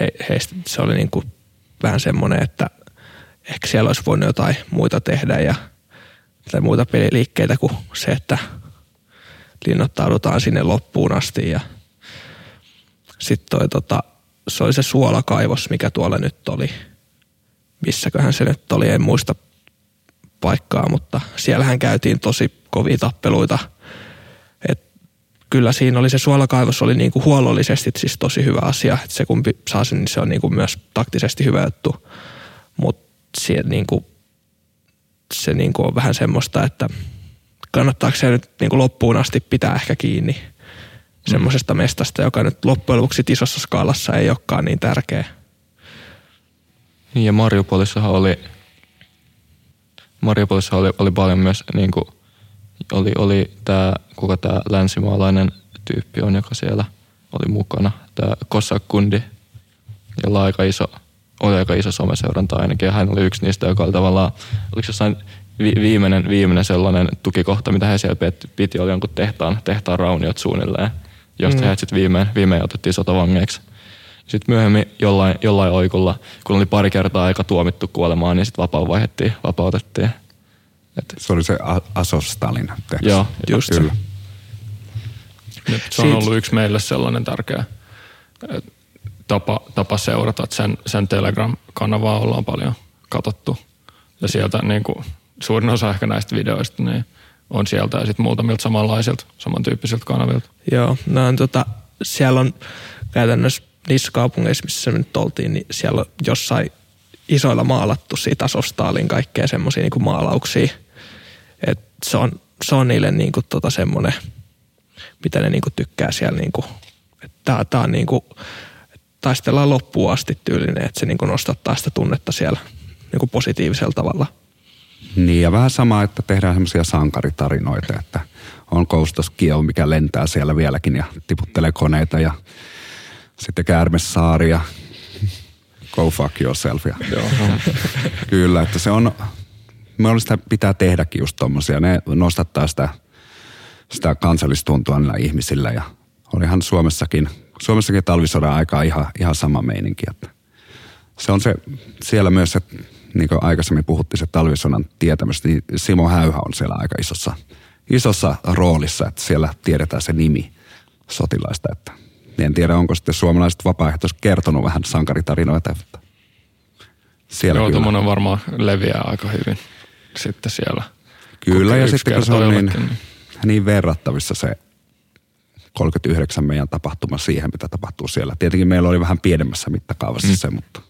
He, heistä se oli niin kuin vähän semmoinen, että ehkä siellä olisi voinut jotain muita tehdä ja tai muita peliliikkeitä kuin se, että linnoittaudutaan sinne loppuun asti ja sitten toi tota, se oli se suolakaivos, mikä tuolla nyt oli. Missäköhän se nyt oli, en muista paikkaa, mutta siellähän käytiin tosi kovia tappeluita. Kyllä siinä oli se suolakaivos oli niinku huollollisesti siis tosi hyvä asia. Et se kumpi saa sen, niin se on niinku myös taktisesti hyvä juttu. Mutta niinku, se niinku on vähän semmoista, että kannattaako se nyt niinku loppuun asti pitää ehkä kiinni mm. semmoisesta mestasta, joka nyt loppujen lopuksi isossa skaalassa ei olekaan niin tärkeä. Niin ja Mariupolissahan oli, Mariupolissa oli, oli paljon myös niin kuin, oli, oli tämä, kuka tämä länsimaalainen tyyppi on, joka siellä oli mukana, tämä Kossakundi, jolla aika iso, oli aika iso someseuranta ainakin, ja hän oli yksi niistä, joka oli tavallaan, oliko jossain vi, viimeinen, viimeinen sellainen tukikohta, mitä he siellä piti, piti oli jonkun tehtaan, tehtaan rauniot suunnilleen, josta mm. heidät sitten viimein, viimein otettiin sotavangeiksi. Sitten myöhemmin jollain, jollain oikulla, kun oli pari kertaa aika tuomittu kuolemaan, niin sitten vapaa vaihdettiin, vapautettiin. Et. Se oli se Asostalin teksti. Joo, just Kyllä. se. se on ollut yksi meille sellainen tärkeä tapa, tapa seurata, että sen, sen Telegram-kanavaa ollaan paljon katsottu. Ja sieltä niin kuin, suurin osa ehkä näistä videoista niin on sieltä ja sitten muutamilta samanlaisilta, samantyyppisiltä kanavilta. Joo, no on, tota, siellä on käytännössä niissä kaupungeissa, missä me nyt oltiin, niin siellä on jossain isoilla maalattu siitä Asostaalin kaikkea semmoisia niin maalauksia – et se, on, se on niille niinku tota semmoinen, mitä ne niinku tykkää siellä. Niinku, että tää on niinku, taistellaan loppuun asti tyylinen, että se niinku nostattaa sitä tunnetta siellä niinku positiivisella tavalla. Niin ja vähän sama, että tehdään semmoisia sankaritarinoita, että on koustoskio, mikä lentää siellä vieläkin ja tiputtelee koneita ja sitten käärmessaari ja go fuck yourself. Ja, Joo. Kyllä, että se on, sitä pitää tehdäkin just tommosia. Ne nostattaa sitä, sitä kansallistuntua niillä ihmisillä ja olihan Suomessakin, Suomessakin talvisodan aikaa ihan, ihan sama meininki. Että se on se, siellä myös että niin kuin aikaisemmin puhuttiin se talvisodan tietämys, niin Simo Häyhä on siellä aika isossa, isossa roolissa, että siellä tiedetään se nimi sotilaista. Että en tiedä, onko sitten suomalaiset vapaaehtoiset kertonut vähän sankaritarinoita. Siellä Joo, tuommoinen varmaan leviää aika hyvin sitten siellä. Kyllä, ja sitten kun se on niin, niin. niin verrattavissa se 39 meidän tapahtuma siihen, mitä tapahtuu siellä. Tietenkin meillä oli vähän pienemmässä mittakaavassa mm. se, mutta...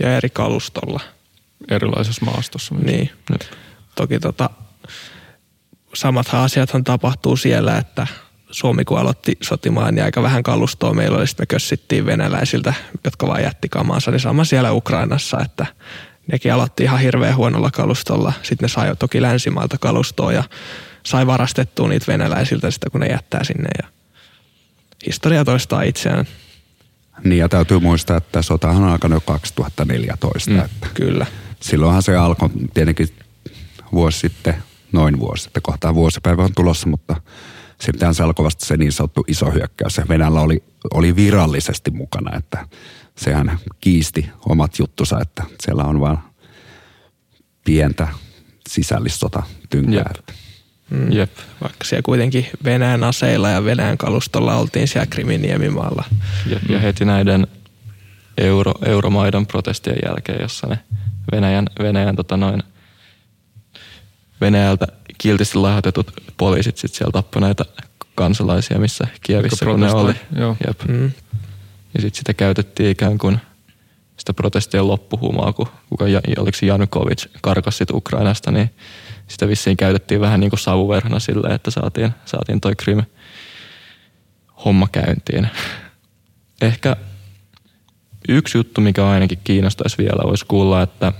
Ja eri kalustolla. Erilaisessa maastossa myös. Niin. Nyt. Toki tota, samat asiathan tapahtuu siellä, että Suomi kun aloitti sotimaan, niin aika vähän kalustoa meillä oli. Sitten me kössittiin venäläisiltä, jotka vaan jätti kamaansa, niin sama siellä Ukrainassa, että nekin aloitti ihan hirveän huonolla kalustolla. Sitten ne sai toki länsimailta kalustoa ja sai varastettua niitä venäläisiltä sitä, kun ne jättää sinne. Ja historia toistaa itseään. Niin ja täytyy muistaa, että sotahan on alkanut 2014. Mm, että kyllä. Silloinhan se alkoi tietenkin vuosi sitten, noin vuosi sitten, kohtaa vuosipäivä on tulossa, mutta sitten se alkoi vasta se niin sanottu iso hyökkäys. Venäjällä oli, oli virallisesti mukana, että sehän kiisti omat juttusa, että siellä on vain pientä sisällissota tynkää. Jep. Mm. Jep. Vaikka siellä kuitenkin Venäjän aseilla ja Venäjän kalustolla oltiin siellä Kriminiemimaalla. Jep. Ja heti näiden euro, euromaidan protestien jälkeen, jossa ne Venäjän, Venäjän tota noin, Venäjältä kiltisti lahjoitetut poliisit sitten siellä tappoi näitä kansalaisia, missä Kievissä kun ne oli. Joo. Jep. Mm. Ja sitten sitä käytettiin ikään kuin sitä protestien loppuhumaa, kun kuka, oliko Janukovic karkas sit Ukrainasta, niin sitä vissiin käytettiin vähän niin kuin savuverhona sille, että saatiin, saatiin toi Krim homma käyntiin. Ehkä yksi juttu, mikä ainakin kiinnostaisi vielä, olisi kuulla, että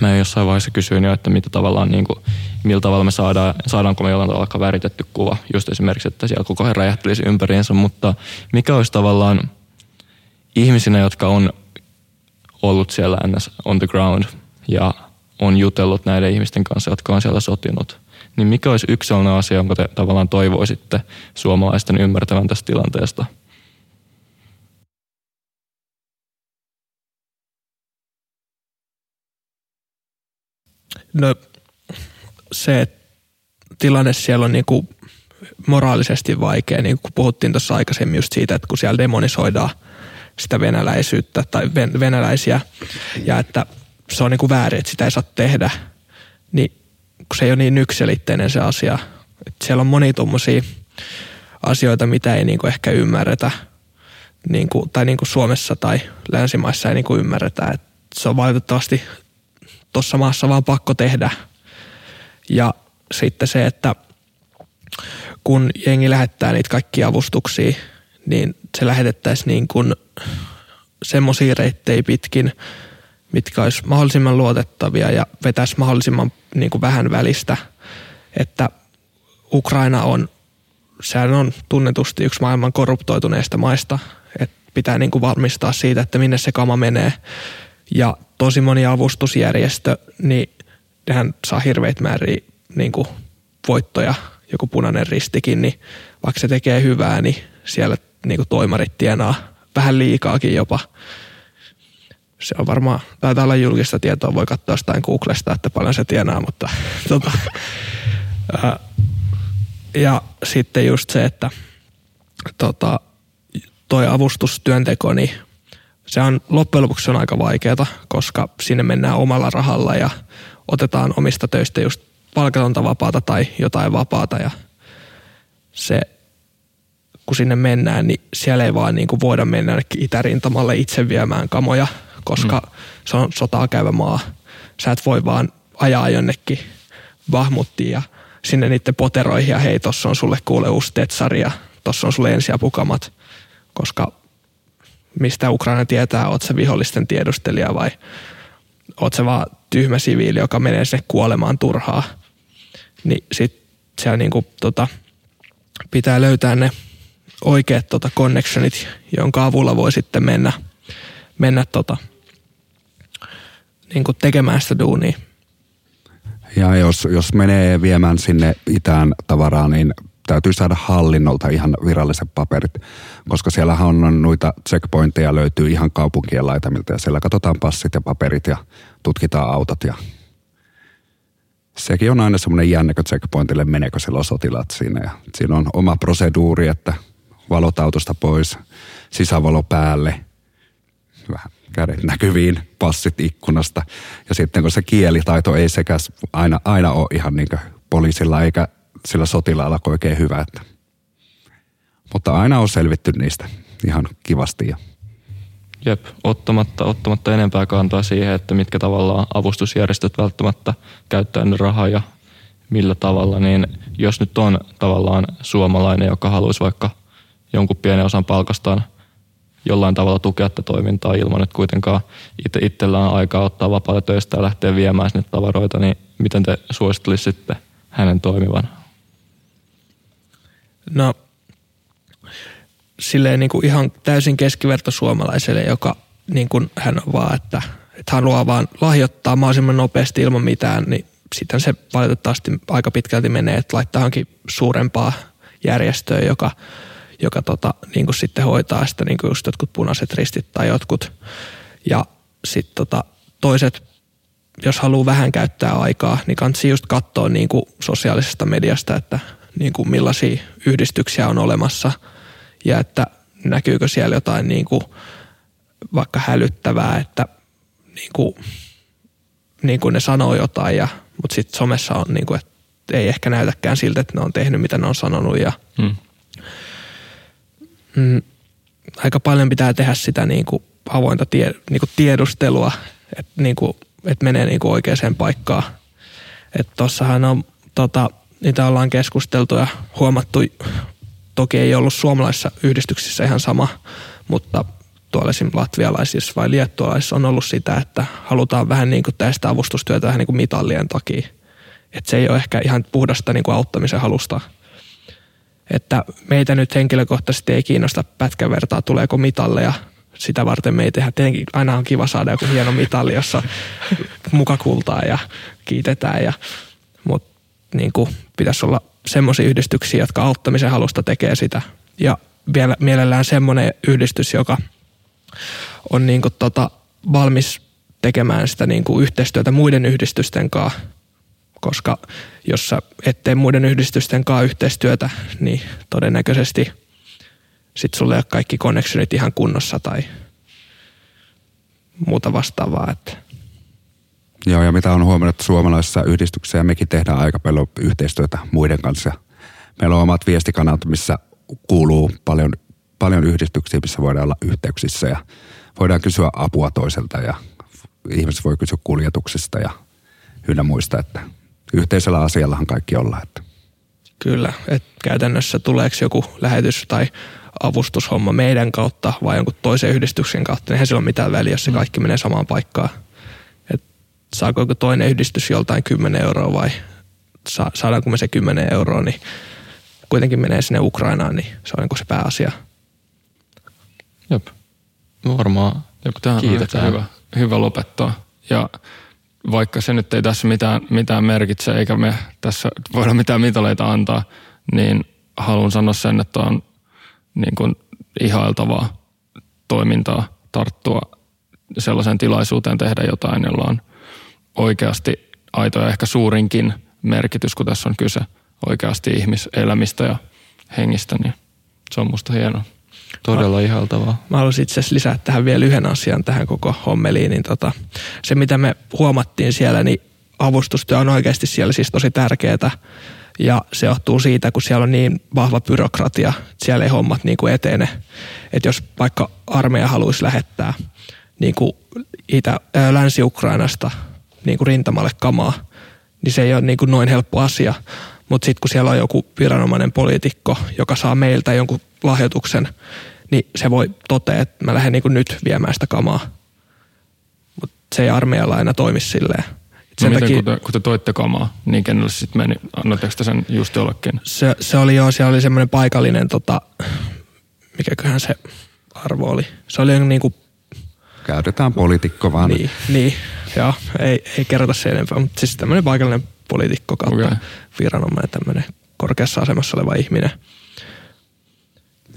mä jossain vaiheessa kysyin jo, että mitä tavallaan niin kuin, millä tavalla me saadaan, saadaanko me jollain tavalla väritetty kuva, just esimerkiksi, että siellä koko ajan räjähtelisi ympäriinsä, mutta mikä olisi tavallaan ihmisinä, jotka on ollut siellä ns. on the ground ja on jutellut näiden ihmisten kanssa, jotka on siellä sotinut, niin mikä olisi yksi sellainen asia, jonka te tavallaan toivoisitte suomalaisten ymmärtävän tästä tilanteesta? No se, tilanne siellä on niinku moraalisesti vaikea, niin kuin puhuttiin tuossa aikaisemmin just siitä, että kun siellä demonisoidaan sitä venäläisyyttä tai ven, venäläisiä ja että se on niinku väärin, että sitä ei saa tehdä, niin kun se ei ole niin yksilitteinen se asia. Että siellä on monia tuommoisia asioita, mitä ei niinku ehkä ymmärretä niinku, tai niinku Suomessa tai länsimaissa ei niinku ymmärretä. Et se on valitettavasti tuossa maassa vaan pakko tehdä. Ja sitten se, että kun jengi lähettää niitä kaikki avustuksia, niin se lähetettäisiin niin kuin semmoisia reittejä pitkin, mitkä olisi mahdollisimman luotettavia ja vetäisi mahdollisimman niin kuin vähän välistä, että Ukraina on, sehän on tunnetusti yksi maailman korruptoituneista maista, että pitää niin kuin valmistaa siitä, että minne se kama menee. Ja tosi moni avustusjärjestö, niin nehän saa hirveitä määriä niin kuin voittoja, joku punainen ristikin, niin vaikka se tekee hyvää, niin siellä niin kuin toimarit tienaa vähän liikaakin jopa. Se on varmaan, taitaa olla julkista tietoa, voi katsoa jostain Googlesta, että paljon se tienaa, mutta tota, ja sitten just se, että tota, toi avustustyönteko, niin se on loppujen lopuksi on aika vaikeaa, koska sinne mennään omalla rahalla ja otetaan omista töistä just palkatonta vapaata tai jotain vapaata ja se, kun sinne mennään, niin siellä ei vaan niin kuin voida mennä itärintamalle itse viemään kamoja, koska mm. se on sotaa käyvä maa. Sä et voi vaan ajaa jonnekin Bahmuttiin ja sinne niiden poteroihin ja hei, tossa on sulle kuule uusi tetsari ja tossa on sulle ensiapukamat, koska mistä Ukraina tietää, oot se vihollisten tiedustelija vai oot se vaan tyhmä siviili, joka menee sinne kuolemaan turhaa. Niin sit siellä niinku, tota, pitää löytää ne oikeat tota, connectionit, jonka avulla voi sitten mennä, mennä tota, niinku tekemään sitä duunia. Ja jos, jos menee viemään sinne itään tavaraa, niin täytyy saada hallinnolta ihan viralliset paperit, koska siellähän on noita checkpointteja löytyy ihan kaupunkien laitamilta ja siellä katsotaan passit ja paperit ja tutkitaan autot ja sekin on aina semmoinen jännäkö checkpointille, meneekö silloin sotilaat sinne. Ja siinä on oma proseduuri, että valot autosta pois, sisävalo päälle, vähän kädet näkyviin, passit ikkunasta. Ja sitten kun se kielitaito ei sekä aina, aina ole ihan niin poliisilla eikä sillä sotilaalla oikein hyvä. Että. Mutta aina on selvitty niistä ihan kivasti. Ja. Jep, ottamatta, ottamatta enempää kantaa siihen, että mitkä tavallaan avustusjärjestöt välttämättä käyttää ne rahaa ja millä tavalla, niin jos nyt on tavallaan suomalainen, joka haluaisi vaikka jonkun pienen osan palkastaan jollain tavalla tukea tätä toimintaa ilman, että kuitenkaan itse itsellä on aikaa ottaa vapaata töistä ja lähteä viemään sinne tavaroita, niin miten te suosittelisitte hänen toimivan? No silleen niin kuin ihan täysin keskiverto suomalaiselle, joka niin kuin hän on vaan, että, että haluaa vaan lahjoittaa mahdollisimman nopeasti ilman mitään, niin sitten se valitettavasti aika pitkälti menee, että laittaa johonkin suurempaa järjestöä, joka, joka tota, niin kuin sitten hoitaa sitä niin kuin just jotkut punaiset ristit tai jotkut. Ja sitten tota, toiset, jos haluaa vähän käyttää aikaa, niin kannattaa just katsoa niin kuin sosiaalisesta mediasta, että niin kuin millaisia yhdistyksiä on olemassa ja että näkyykö siellä jotain niin kuin vaikka hälyttävää, että niin kuin, niin kuin ne sanoo jotain, ja, mutta sitten somessa on niin kuin, että ei ehkä näytäkään siltä, että ne on tehnyt mitä ne on sanonut ja hmm. Mm, aika paljon pitää tehdä sitä niin kuin avointa tie, niin kuin tiedustelua, että, niin kuin, että menee niin kuin oikeaan paikkaan. Että tossahan on tota, niitä ollaan keskusteltu ja huomattu, toki ei ollut suomalaisissa yhdistyksissä ihan sama, mutta tuolla esimerkiksi latvialaisissa vai liettualaisissa on ollut sitä, että halutaan vähän niin kuin tästä avustustyötä vähän niin kuin mitallien takia. Että se ei ole ehkä ihan puhdasta niin kuin auttamisen halusta. Että meitä nyt henkilökohtaisesti ei kiinnosta pätkän vertaa, tuleeko mitalleja. Sitä varten me ei tehdä. Tietenkin aina on kiva saada joku hieno mitalli, jossa muka kultaa ja kiitetään. Ja, mutta niin kuin pitäisi olla semmoisia yhdistyksiä, jotka auttamisen halusta tekee sitä. Ja vielä mielellään semmoinen yhdistys, joka on niin kuin tota, valmis tekemään sitä niin kuin yhteistyötä muiden yhdistysten kanssa, koska jos sä et tee muiden yhdistysten kanssa yhteistyötä, niin todennäköisesti sit sulle ei ole kaikki connectionit ihan kunnossa tai muuta vastaavaa. Että. Joo, ja mitä on huomannut, suomalaisissa yhdistyksissä mekin tehdään aika paljon yhteistyötä muiden kanssa. Meillä on omat viestikanavat, missä kuuluu paljon, paljon yhdistyksiä, missä voidaan olla yhteyksissä ja voidaan kysyä apua toiselta ja ihmiset voi kysyä kuljetuksista ja ynnä muista, että yhteisellä asiallahan kaikki ollaan. Että. Kyllä, että käytännössä tuleeko joku lähetys tai avustushomma meidän kautta vai jonkun toisen yhdistyksen kautta, niin eihän sillä ole mitään väliä, jos se mm. kaikki menee samaan paikkaan. Et saako joku toinen yhdistys joltain 10 euroa vai saadaanko me se 10 euroa, niin kuitenkin menee sinne Ukrainaan, niin se on niin se pääasia. Jep, varmaan Tämä on hyvä, hyvä lopettaa. Ja vaikka se nyt ei tässä mitään, mitään merkitse, eikä me tässä voida mitään mitaleita antaa, niin haluan sanoa sen, että on niin kuin ihailtavaa toimintaa tarttua sellaisen tilaisuuteen tehdä jotain, jolla on oikeasti aito ja ehkä suurinkin merkitys, kun tässä on kyse oikeasti ihmiselämistä ja hengistä, niin se on musta hienoa. Todella ihaltavaa. Mä haluaisin itse asiassa lisää tähän vielä yhden asian tähän koko hommeliin. Niin tota, se, mitä me huomattiin siellä, niin avustustyö on oikeasti siellä siis tosi tärkeää. Ja se johtuu siitä, kun siellä on niin vahva byrokratia, että siellä ei hommat niin kuin etene. Että jos vaikka armeija haluaisi lähettää niin kuin Itä, ää, Länsi-Ukrainasta niin kuin rintamalle kamaa, niin se ei ole niin kuin noin helppo asia. Mutta sitten kun siellä on joku viranomainen poliitikko, joka saa meiltä jonkun lahjoituksen, niin se voi totea, että mä lähden niin nyt viemään sitä kamaa. Mutta se ei armeijalla aina toimi silleen. Sen no takia, kun, te, kun te toitte kamaa, niin kenelle sitten meni? Annatteko te sen just jollekin? Se, se oli joo, siellä oli semmoinen paikallinen, tota, mikäköhän se arvo oli. Se oli niin kuin... Käytetään poliitikko vaan. Niin, niin joo, ei, ei kerrota se enempää, mutta siis tämmöinen paikallinen poliitikko kautta okay. viranomainen, tämmöinen korkeassa asemassa oleva ihminen.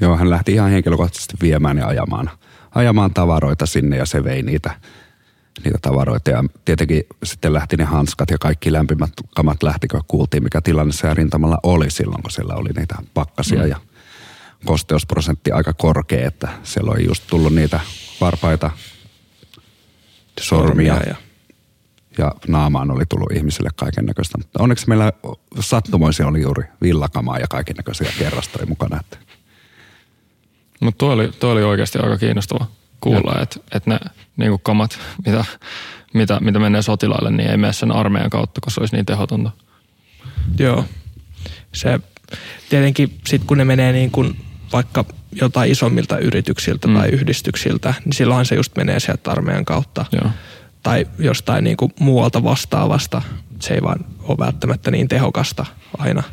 Joo, hän lähti ihan henkilökohtaisesti viemään ja ajamaan, ajamaan tavaroita sinne ja se vei niitä, niitä tavaroita. Ja tietenkin sitten lähti ne hanskat ja kaikki lämpimät kamat lähti, kun kuultiin mikä tilanne siellä rintamalla oli silloin, kun siellä oli niitä pakkasia mm. ja kosteusprosentti aika korkea, että siellä oli just tullut niitä varpaita, sormia, sormia ja ja naamaan oli tullut ihmisille kaiken näköistä. Mutta onneksi meillä sattumoisia oli juuri villakamaa ja kaiken näköisiä kerrastoja mukana. Että. Mutta tuo oli, tuo oli oikeasti aika kiinnostava kuulla, että et ne niinku kamat, mitä, mitä, mitä menee sotilaille, niin ei mene sen armeijan kautta, koska se olisi niin tehotonta. Joo. Se tietenkin sitten kun ne menee niin kuin vaikka jotain isommilta yrityksiltä mm. tai yhdistyksiltä, niin silloin se just menee sieltä armeijan kautta. Joo tai jostain niin kuin muualta vastaavasta. Se ei vaan ole välttämättä niin tehokasta aina.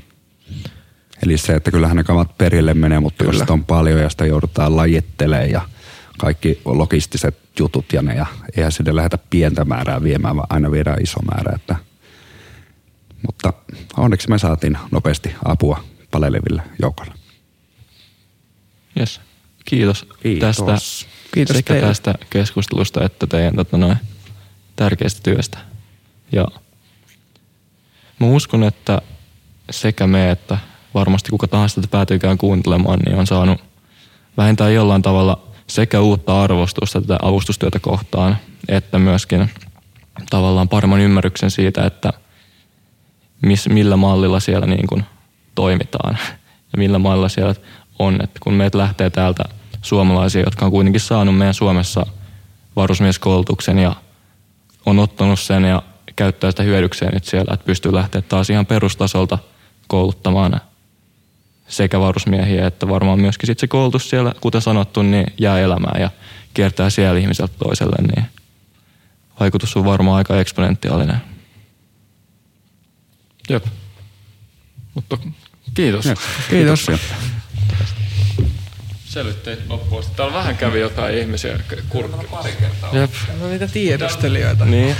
Eli se, että kyllähän ne kamat perille menee, mutta Kyllä. jos sitä on paljon ja sitä joudutaan lajittelemaan ja kaikki logistiset jutut ja ne, ja eihän sinne lähdetä pientä määrää viemään, vaan aina viedään iso määrä. Että. Mutta onneksi me saatiin nopeasti apua paleleville joukolle. Yes. Kiitos, Kiitos. tästä, Kiitos sekä teille. tästä keskustelusta että teidän tota noin, tärkeästä työstä. Ja mä uskon, että sekä me että varmasti kuka tahansa tätä päätyykään kuuntelemaan, niin on saanut vähintään jollain tavalla sekä uutta arvostusta tätä avustustyötä kohtaan, että myöskin tavallaan paremman ymmärryksen siitä, että miss, millä mallilla siellä niin kuin toimitaan ja millä mallilla siellä on. Että kun meitä lähtee täältä suomalaisia, jotka on kuitenkin saanut meidän Suomessa varusmieskoulutuksen ja on ottanut sen ja käyttää sitä hyödykseen nyt siellä, että pystyy lähteä taas ihan perustasolta kouluttamaan sekä varusmiehiä että varmaan myöskin sit se koulutus siellä, kuten sanottu, niin jää elämään ja kiertää siellä ihmiseltä toiselle, niin vaikutus on varmaan aika eksponentiaalinen. Jep. Mutta kiitos. Jep. Kiitos. Kiitoksia. Selvitteit loppuun. Täällä vähän kävi jotain ihmisiä kurkkia. Jep. No niitä tiedostelijoita. Niin.